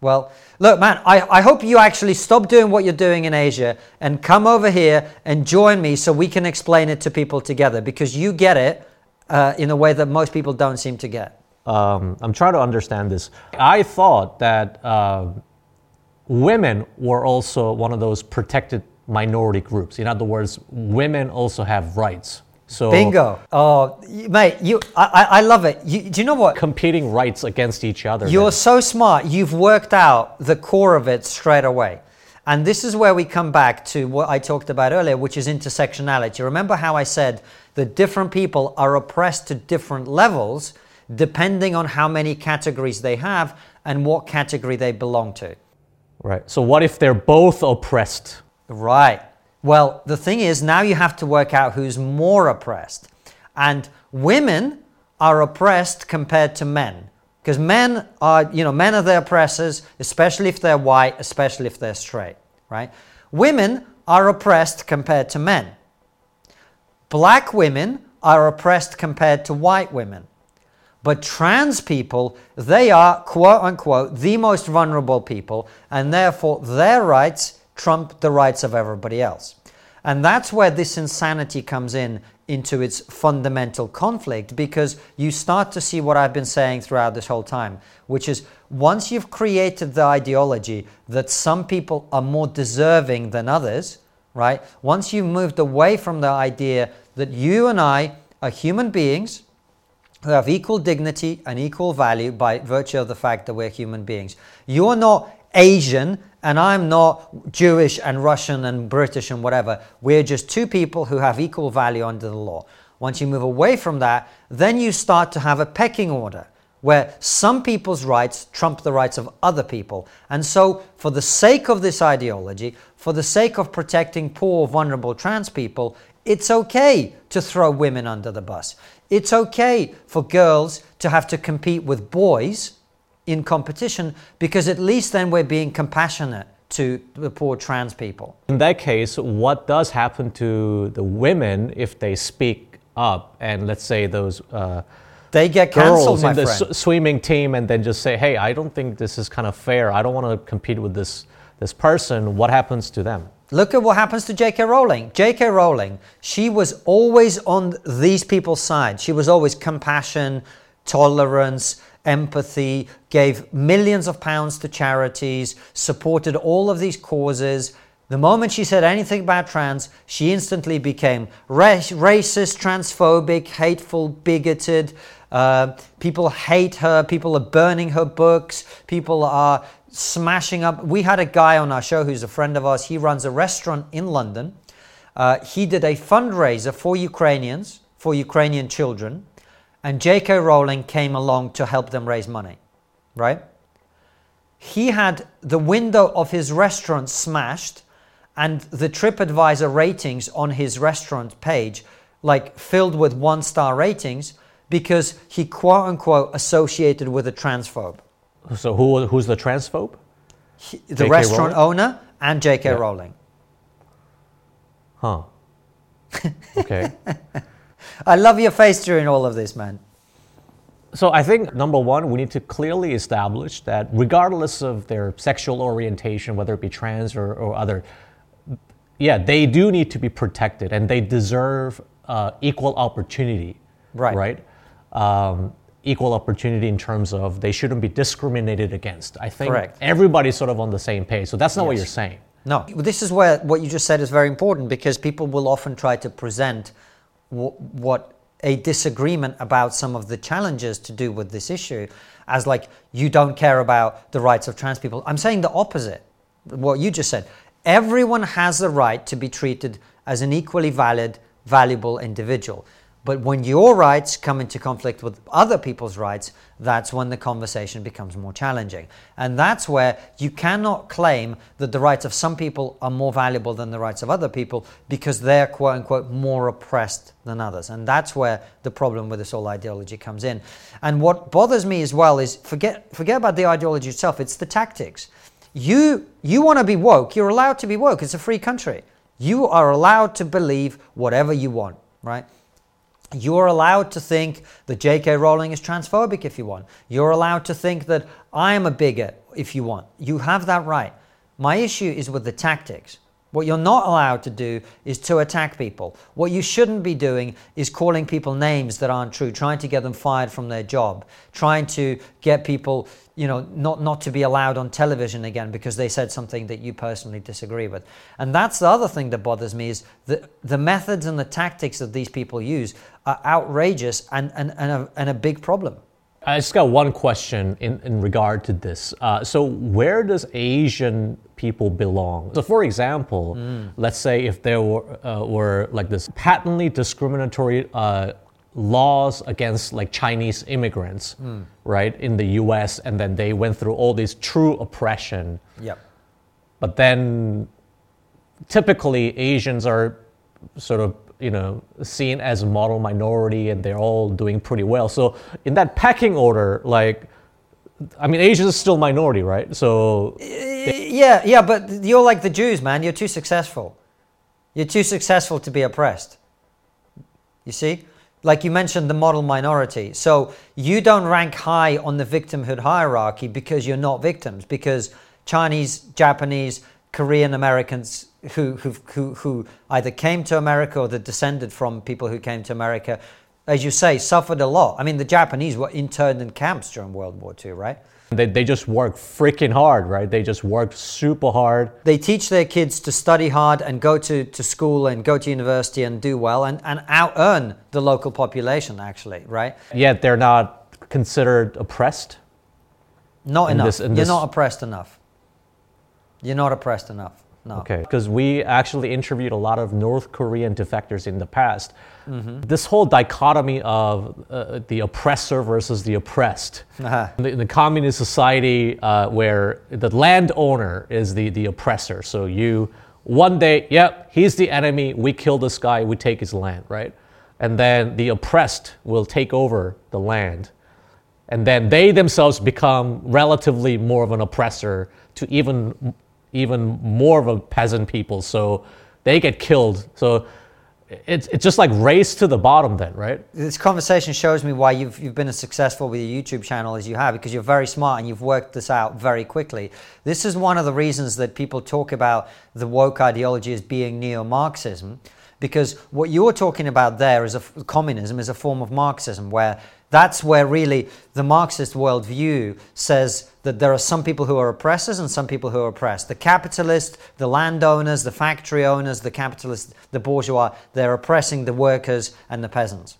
Well, look, man, I, I hope you actually stop doing what you're doing in Asia and come over here and join me so we can explain it to people together because you get it uh, in a way that most people don't seem to get. Um, I'm trying to understand this. I thought that uh, women were also one of those protected minority groups. In other words, women also have rights. So bingo. Oh, mate, you, I, I love it. You, do you know what? Competing rights against each other. You're then. so smart. You've worked out the core of it straight away. And this is where we come back to what I talked about earlier, which is intersectionality. Remember how I said that different people are oppressed to different levels depending on how many categories they have and what category they belong to. Right. So, what if they're both oppressed? Right. Well, the thing is, now you have to work out who's more oppressed. And women are oppressed compared to men. Because men are, you know, men are the oppressors, especially if they're white, especially if they're straight, right? Women are oppressed compared to men. Black women are oppressed compared to white women. But trans people, they are, quote unquote, the most vulnerable people, and therefore their rights trump the rights of everybody else. And that's where this insanity comes in into its fundamental conflict because you start to see what I've been saying throughout this whole time, which is once you've created the ideology that some people are more deserving than others, right? Once you've moved away from the idea that you and I are human beings who have equal dignity and equal value by virtue of the fact that we're human beings. You're not Asian and I'm not Jewish and Russian and British and whatever. We're just two people who have equal value under the law. Once you move away from that, then you start to have a pecking order where some people's rights trump the rights of other people. And so, for the sake of this ideology, for the sake of protecting poor, vulnerable trans people, it's okay to throw women under the bus. It's okay for girls to have to compete with boys in competition because at least then we're being compassionate to the poor trans people. In that case, what does happen to the women if they speak up and let's say those uh, they get canceled, girls in the s- swimming team and then just say, "Hey, I don't think this is kind of fair. I don't want to compete with this this person." What happens to them? Look at what happens to J.K. Rowling. J.K. Rowling, she was always on these people's side. She was always compassion, tolerance, empathy, gave millions of pounds to charities, supported all of these causes. The moment she said anything about trans, she instantly became ra- racist, transphobic, hateful, bigoted. Uh, people hate her. People are burning her books. People are smashing up. We had a guy on our show who's a friend of ours. He runs a restaurant in London. Uh, he did a fundraiser for Ukrainians, for Ukrainian children, and J.K. Rowling came along to help them raise money, right? He had the window of his restaurant smashed and the TripAdvisor ratings on his restaurant page like filled with one star ratings because he quote unquote associated with a transphobe. So who who's the transphobe? He- the J.K. restaurant Rowling? owner and J.K. Yeah. Rowling. Huh. Okay. I love your face during all of this, man. So I think number one, we need to clearly establish that regardless of their sexual orientation, whether it be trans or, or other, yeah, they do need to be protected and they deserve uh, equal opportunity. Right. Right. Um, equal opportunity in terms of they shouldn't be discriminated against. I think Correct. everybody's sort of on the same page. So that's not what you're saying. No, this is where what you just said is very important because people will often try to present what a disagreement about some of the challenges to do with this issue as like you don't care about the rights of trans people. I'm saying the opposite. What you just said. Everyone has the right to be treated as an equally valid, valuable individual. But when your rights come into conflict with other people's rights, that's when the conversation becomes more challenging. And that's where you cannot claim that the rights of some people are more valuable than the rights of other people because they're quote unquote more oppressed than others. And that's where the problem with this whole ideology comes in. And what bothers me as well is forget forget about the ideology itself, it's the tactics. You you want to be woke, you're allowed to be woke. It's a free country. You are allowed to believe whatever you want, right? You're allowed to think that J.K. Rowling is transphobic if you want. You're allowed to think that I am a bigot if you want. You have that right. My issue is with the tactics. What you're not allowed to do is to attack people. What you shouldn't be doing is calling people names that aren't true, trying to get them fired from their job, trying to get people, you know, not, not to be allowed on television again because they said something that you personally disagree with. And that's the other thing that bothers me is the, the methods and the tactics that these people use are outrageous and, and, and, a, and a big problem. I just got one question in, in regard to this. Uh, so, where does Asian people belong? So, for example, let's say if there were, uh, were like this patently discriminatory uh, laws against like Chinese immigrants, right, in the U.S., and then they went through all this true oppression, Yep. but then typically Asians are sort of you know seen as a model minority and they're all doing pretty well. So in that pecking order, like I mean Asians is still minority, right? So uh, Yeah, yeah, but you're like the Jews, man. You're too successful. You're too successful to be oppressed. You see? Like you mentioned, the model minority. So you don't rank high on the victimhood hierarchy because you're not victims, because Chinese, Japanese, Korean Americans who, who, who, who either came to America or that descended from people who came to America, as you say, suffered a lot. I mean, the Japanese were interned in camps during World War II, right? they, they just work freaking hard, right? They just worked super hard. they teach their kids to study hard and go to, to school and go to university and do well and, and out earn the local population actually right Yet they're not considered oppressed. not In enough this- you're this- not oppressed enough you're not oppressed enough no. Okay, because we actually interviewed a lot of North Korean defectors in the past. This whole dichotomy of uh, the oppressor versus the oppressed. Uh-huh. In, the, in the communist society, uh, where the landowner is the, the oppressor. So you, one day, yep, he's the enemy, we kill this guy, we take his land, right? And then the oppressed will take over the land and then they themselves become relatively more of an oppressor to even even more of a peasant people so they get killed so it's, it's just like race to the bottom then right This conversation shows me why you've, you've been as successful with your YouTube channel as you have because you're very smart and you've worked this out very quickly. This is one of the reasons that people talk about the woke ideology as being neo Marxism because what you're talking about there is a communism is a form of Marxism where that's where really the Marxist worldview says that there are some people who are oppressors and some people who are oppressed. The capitalist, the landowners, the factory owners, the capitalists, the bourgeois, they're oppressing the workers and the peasants.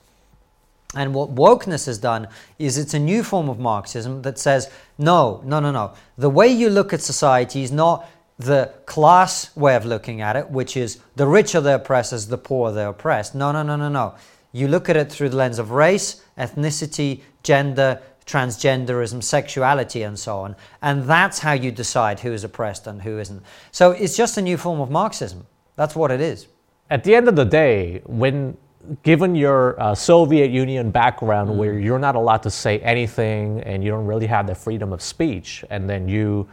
And what wokeness has done is it's a new form of Marxism that says, no, no, no, no. The way you look at society is not the class way of looking at it, which is the rich are the oppressors, the poor are the oppressed. No, no, no, no, no. You look at it through the lens of race, ethnicity, gender, transgenderism, sexuality, and so on. And that's how you decide who is oppressed and who isn't. So it's just a new form of Marxism. That's what it is. at the end of the day when given your uh, soviet union background where you're not allowed to say anything and you don't really have the freedom of speech and then you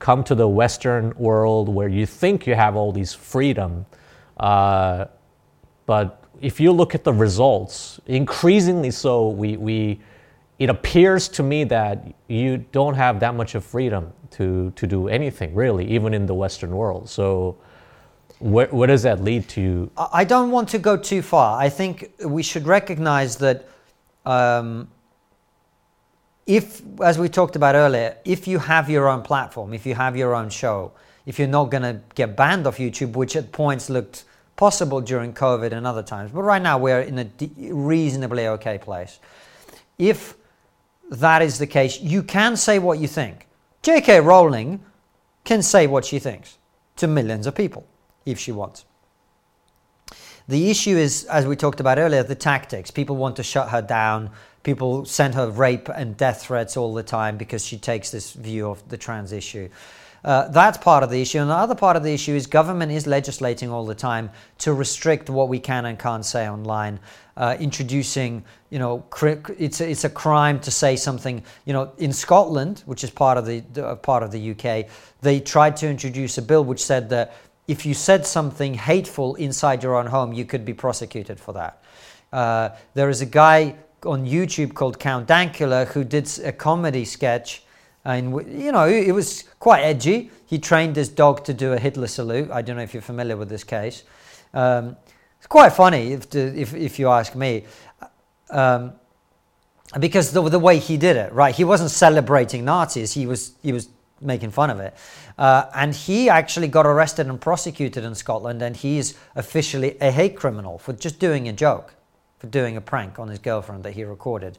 come to the western world where you think you have all these freedom uh, but if you look at the results, increasingly so, we, we, it appears to me that you don't have that much of freedom to, to do anything, really, even in the Western world. So, where, where does that lead to? I don't want to go too far. I think we should recognize that um, if, as we talked about earlier, if you have your own platform, if you have your own show, if you're not going to get banned off YouTube, which at points looked possible during COVID and other times, but right now we're in a reasonably okay place. If that is the case, you can say what you think. J.K. Rowling can say what she thinks to millions of people if she wants. The issue is, as we talked about earlier, the tactics. People want to shut her down. People send her rape and death threats all the time because she takes this view of the trans issue. Uh, that's part of the issue. And the other part of the issue is government is legislating all the time to restrict what we can and can't say online. Uh, introducing, you know, cri- it's a, it's a crime to say something. You know, in Scotland, which is part of the uh, part of the UK, they tried to introduce a bill which said that if you said something hateful inside your own home, you could be prosecuted for that. Uh, there is a guy on YouTube called Count Dankula who did a comedy sketch, and you know it was quite edgy. He trained his dog to do a Hitler salute. I don't know if you're familiar with this case. Um, it's quite funny if, to, if, if you ask me. Um, because the, the way he did it, right? He wasn't celebrating Nazis. He was he was making fun of it, uh, and he actually got arrested and prosecuted in Scotland, and he's officially a hate criminal for just doing a joke, for doing a prank on his girlfriend that he recorded.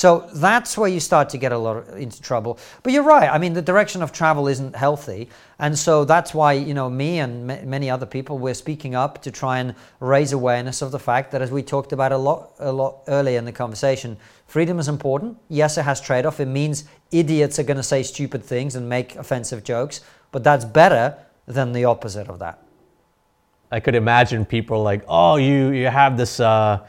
So that's where you start to get a lot of, into trouble. But you're right. I mean, the direction of travel isn't healthy, and so that's why you know me and m- many other people we're speaking up to try and raise awareness of the fact that, as we talked about a lot a lot earlier in the conversation, freedom is important. Yes, it has trade-off. It means idiots are going to say stupid things and make offensive jokes, but that's better than the opposite of that. I could imagine people like, oh, you you have this uh,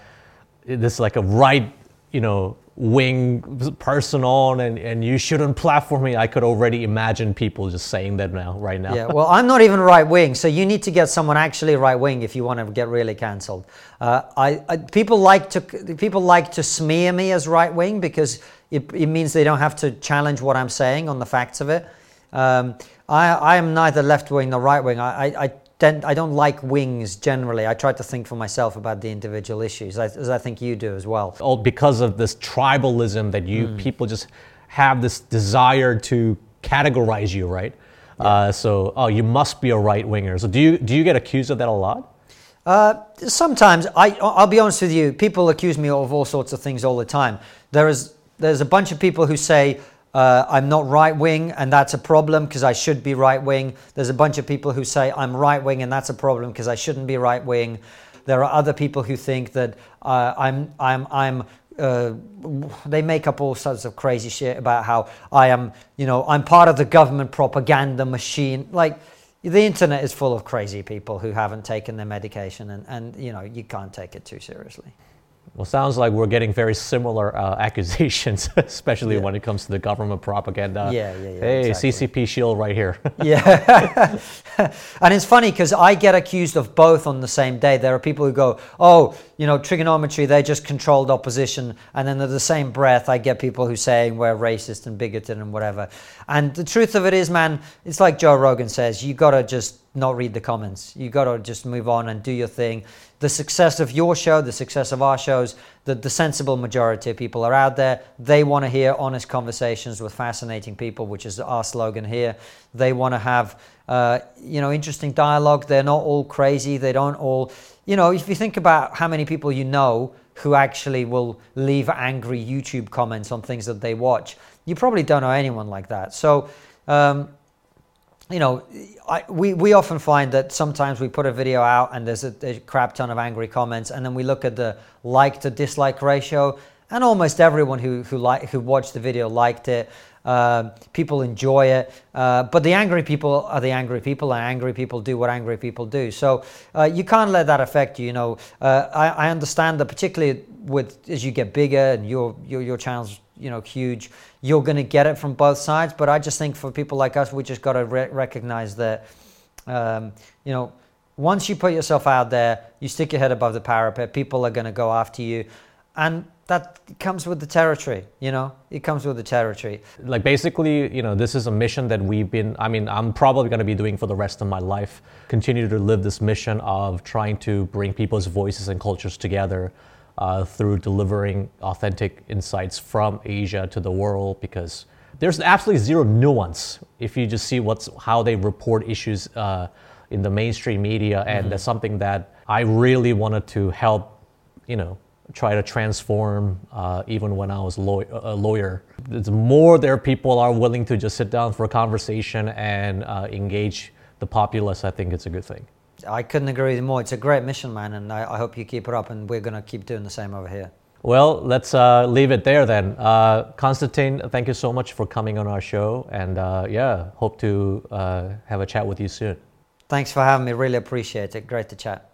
this like a right, you know, wing person on, and and you shouldn't platform me. I could already imagine people just saying that now, right now. Yeah, well, I'm not even right wing, so you need to get someone actually right wing if you want to get really cancelled. Uh, I, I people like to people like to smear me as right wing because it, it means they don't have to challenge what I'm saying on the facts of it. Um, I, I am neither left wing nor right wing. I, I, I don't like wings generally. I try to think for myself about the individual issues, as, as I think you do as well. all because of this tribalism that you Hmm. people just have this desire to categorize you, right? Uh, so, oh, you must be a right winger. So, do you do you get accused of that a lot? Uh, sometimes I, I'll be honest with you. People accuse me of all sorts of things all the time. There is there's a bunch of people who say uh, I'm not right wing, and that's a problem because I should be right wing. There's a bunch of people who say I'm right wing, and that's a problem because I shouldn't be right wing. There are other people who think that uh, I'm I'm I'm uh, they make up all sorts of crazy shit about how I am, you know, I'm part of the government propaganda machine. Like, the internet is full of crazy people who haven't taken their medication, and, and you know, you can't take it too seriously. Well, sounds like we're getting very similar uh, accusations, especially yeah. when it comes to the government propaganda. Yeah, yeah, yeah. Hey, exactly. CCP shield right here. yeah. and it's funny because I get accused of both on the same day. There are people who go, oh, you know, Triggernometry, they just controlled opposition. And then at the same breath, I get people who say we're racist and bigoted and whatever. And the truth of it is, man, it's like Joe Rogan says, you got to just not read the comments. You got to just move on and do your thing the success of your show, the success of our shows, that the sensible majority of people are out there. They want to hear honest conversations with fascinating people, which is our slogan here. They want to have, uh, you know, interesting dialogue. They're not all crazy. They don't all, you know, if you think about how many people you know who actually will leave angry YouTube comments on things that they watch, you probably don't know anyone like that. So, um, you know, I, we, we often find that sometimes we put a video out and there's a, a, crap ton of angry comments, and then we look at the like to dislike ratio, and almost everyone who who like who watched the video liked it. Uh, people enjoy it, uh, but the angry people are the angry people, and angry people do what angry people do. So uh, you can't let that affect you. You know, uh, I, I understand that particularly with as you get bigger and your your your channel's you know huge you're going to get it from both sides but i just think for people like us we just got to re- recognize that um, you know once you put yourself out there you stick your head above the parapet people are going to go after you and that comes with the territory you know? It comes with the territory. Like basically you know this is a mission that we've been i mean i'm probably going to be doing for the rest of my life continue to live this mission of trying to bring people's voices and cultures together uh, through delivering authentic insights from Asia to the world because there's absolutely zero nuance if you just see what's how they report issues uh, in the mainstream media and mm-hmm. that's something that I really wanted to help you know try to transform uh, even when I was law- a lawyer. The more there people are willing to just sit down for a conversation and uh, engage the populace, I think it's a good thing. I couldn't agree more. It's a great mission, man, and I, I hope you keep it up. And we're going to keep doing the same over here. Well, let's uh, leave it there then. Uh, Konstantin, thank you so much for coming on our show, and uh, yeah, hope to uh, have a chat with you soon. Thanks for having me. Really appreciate it. Great to chat.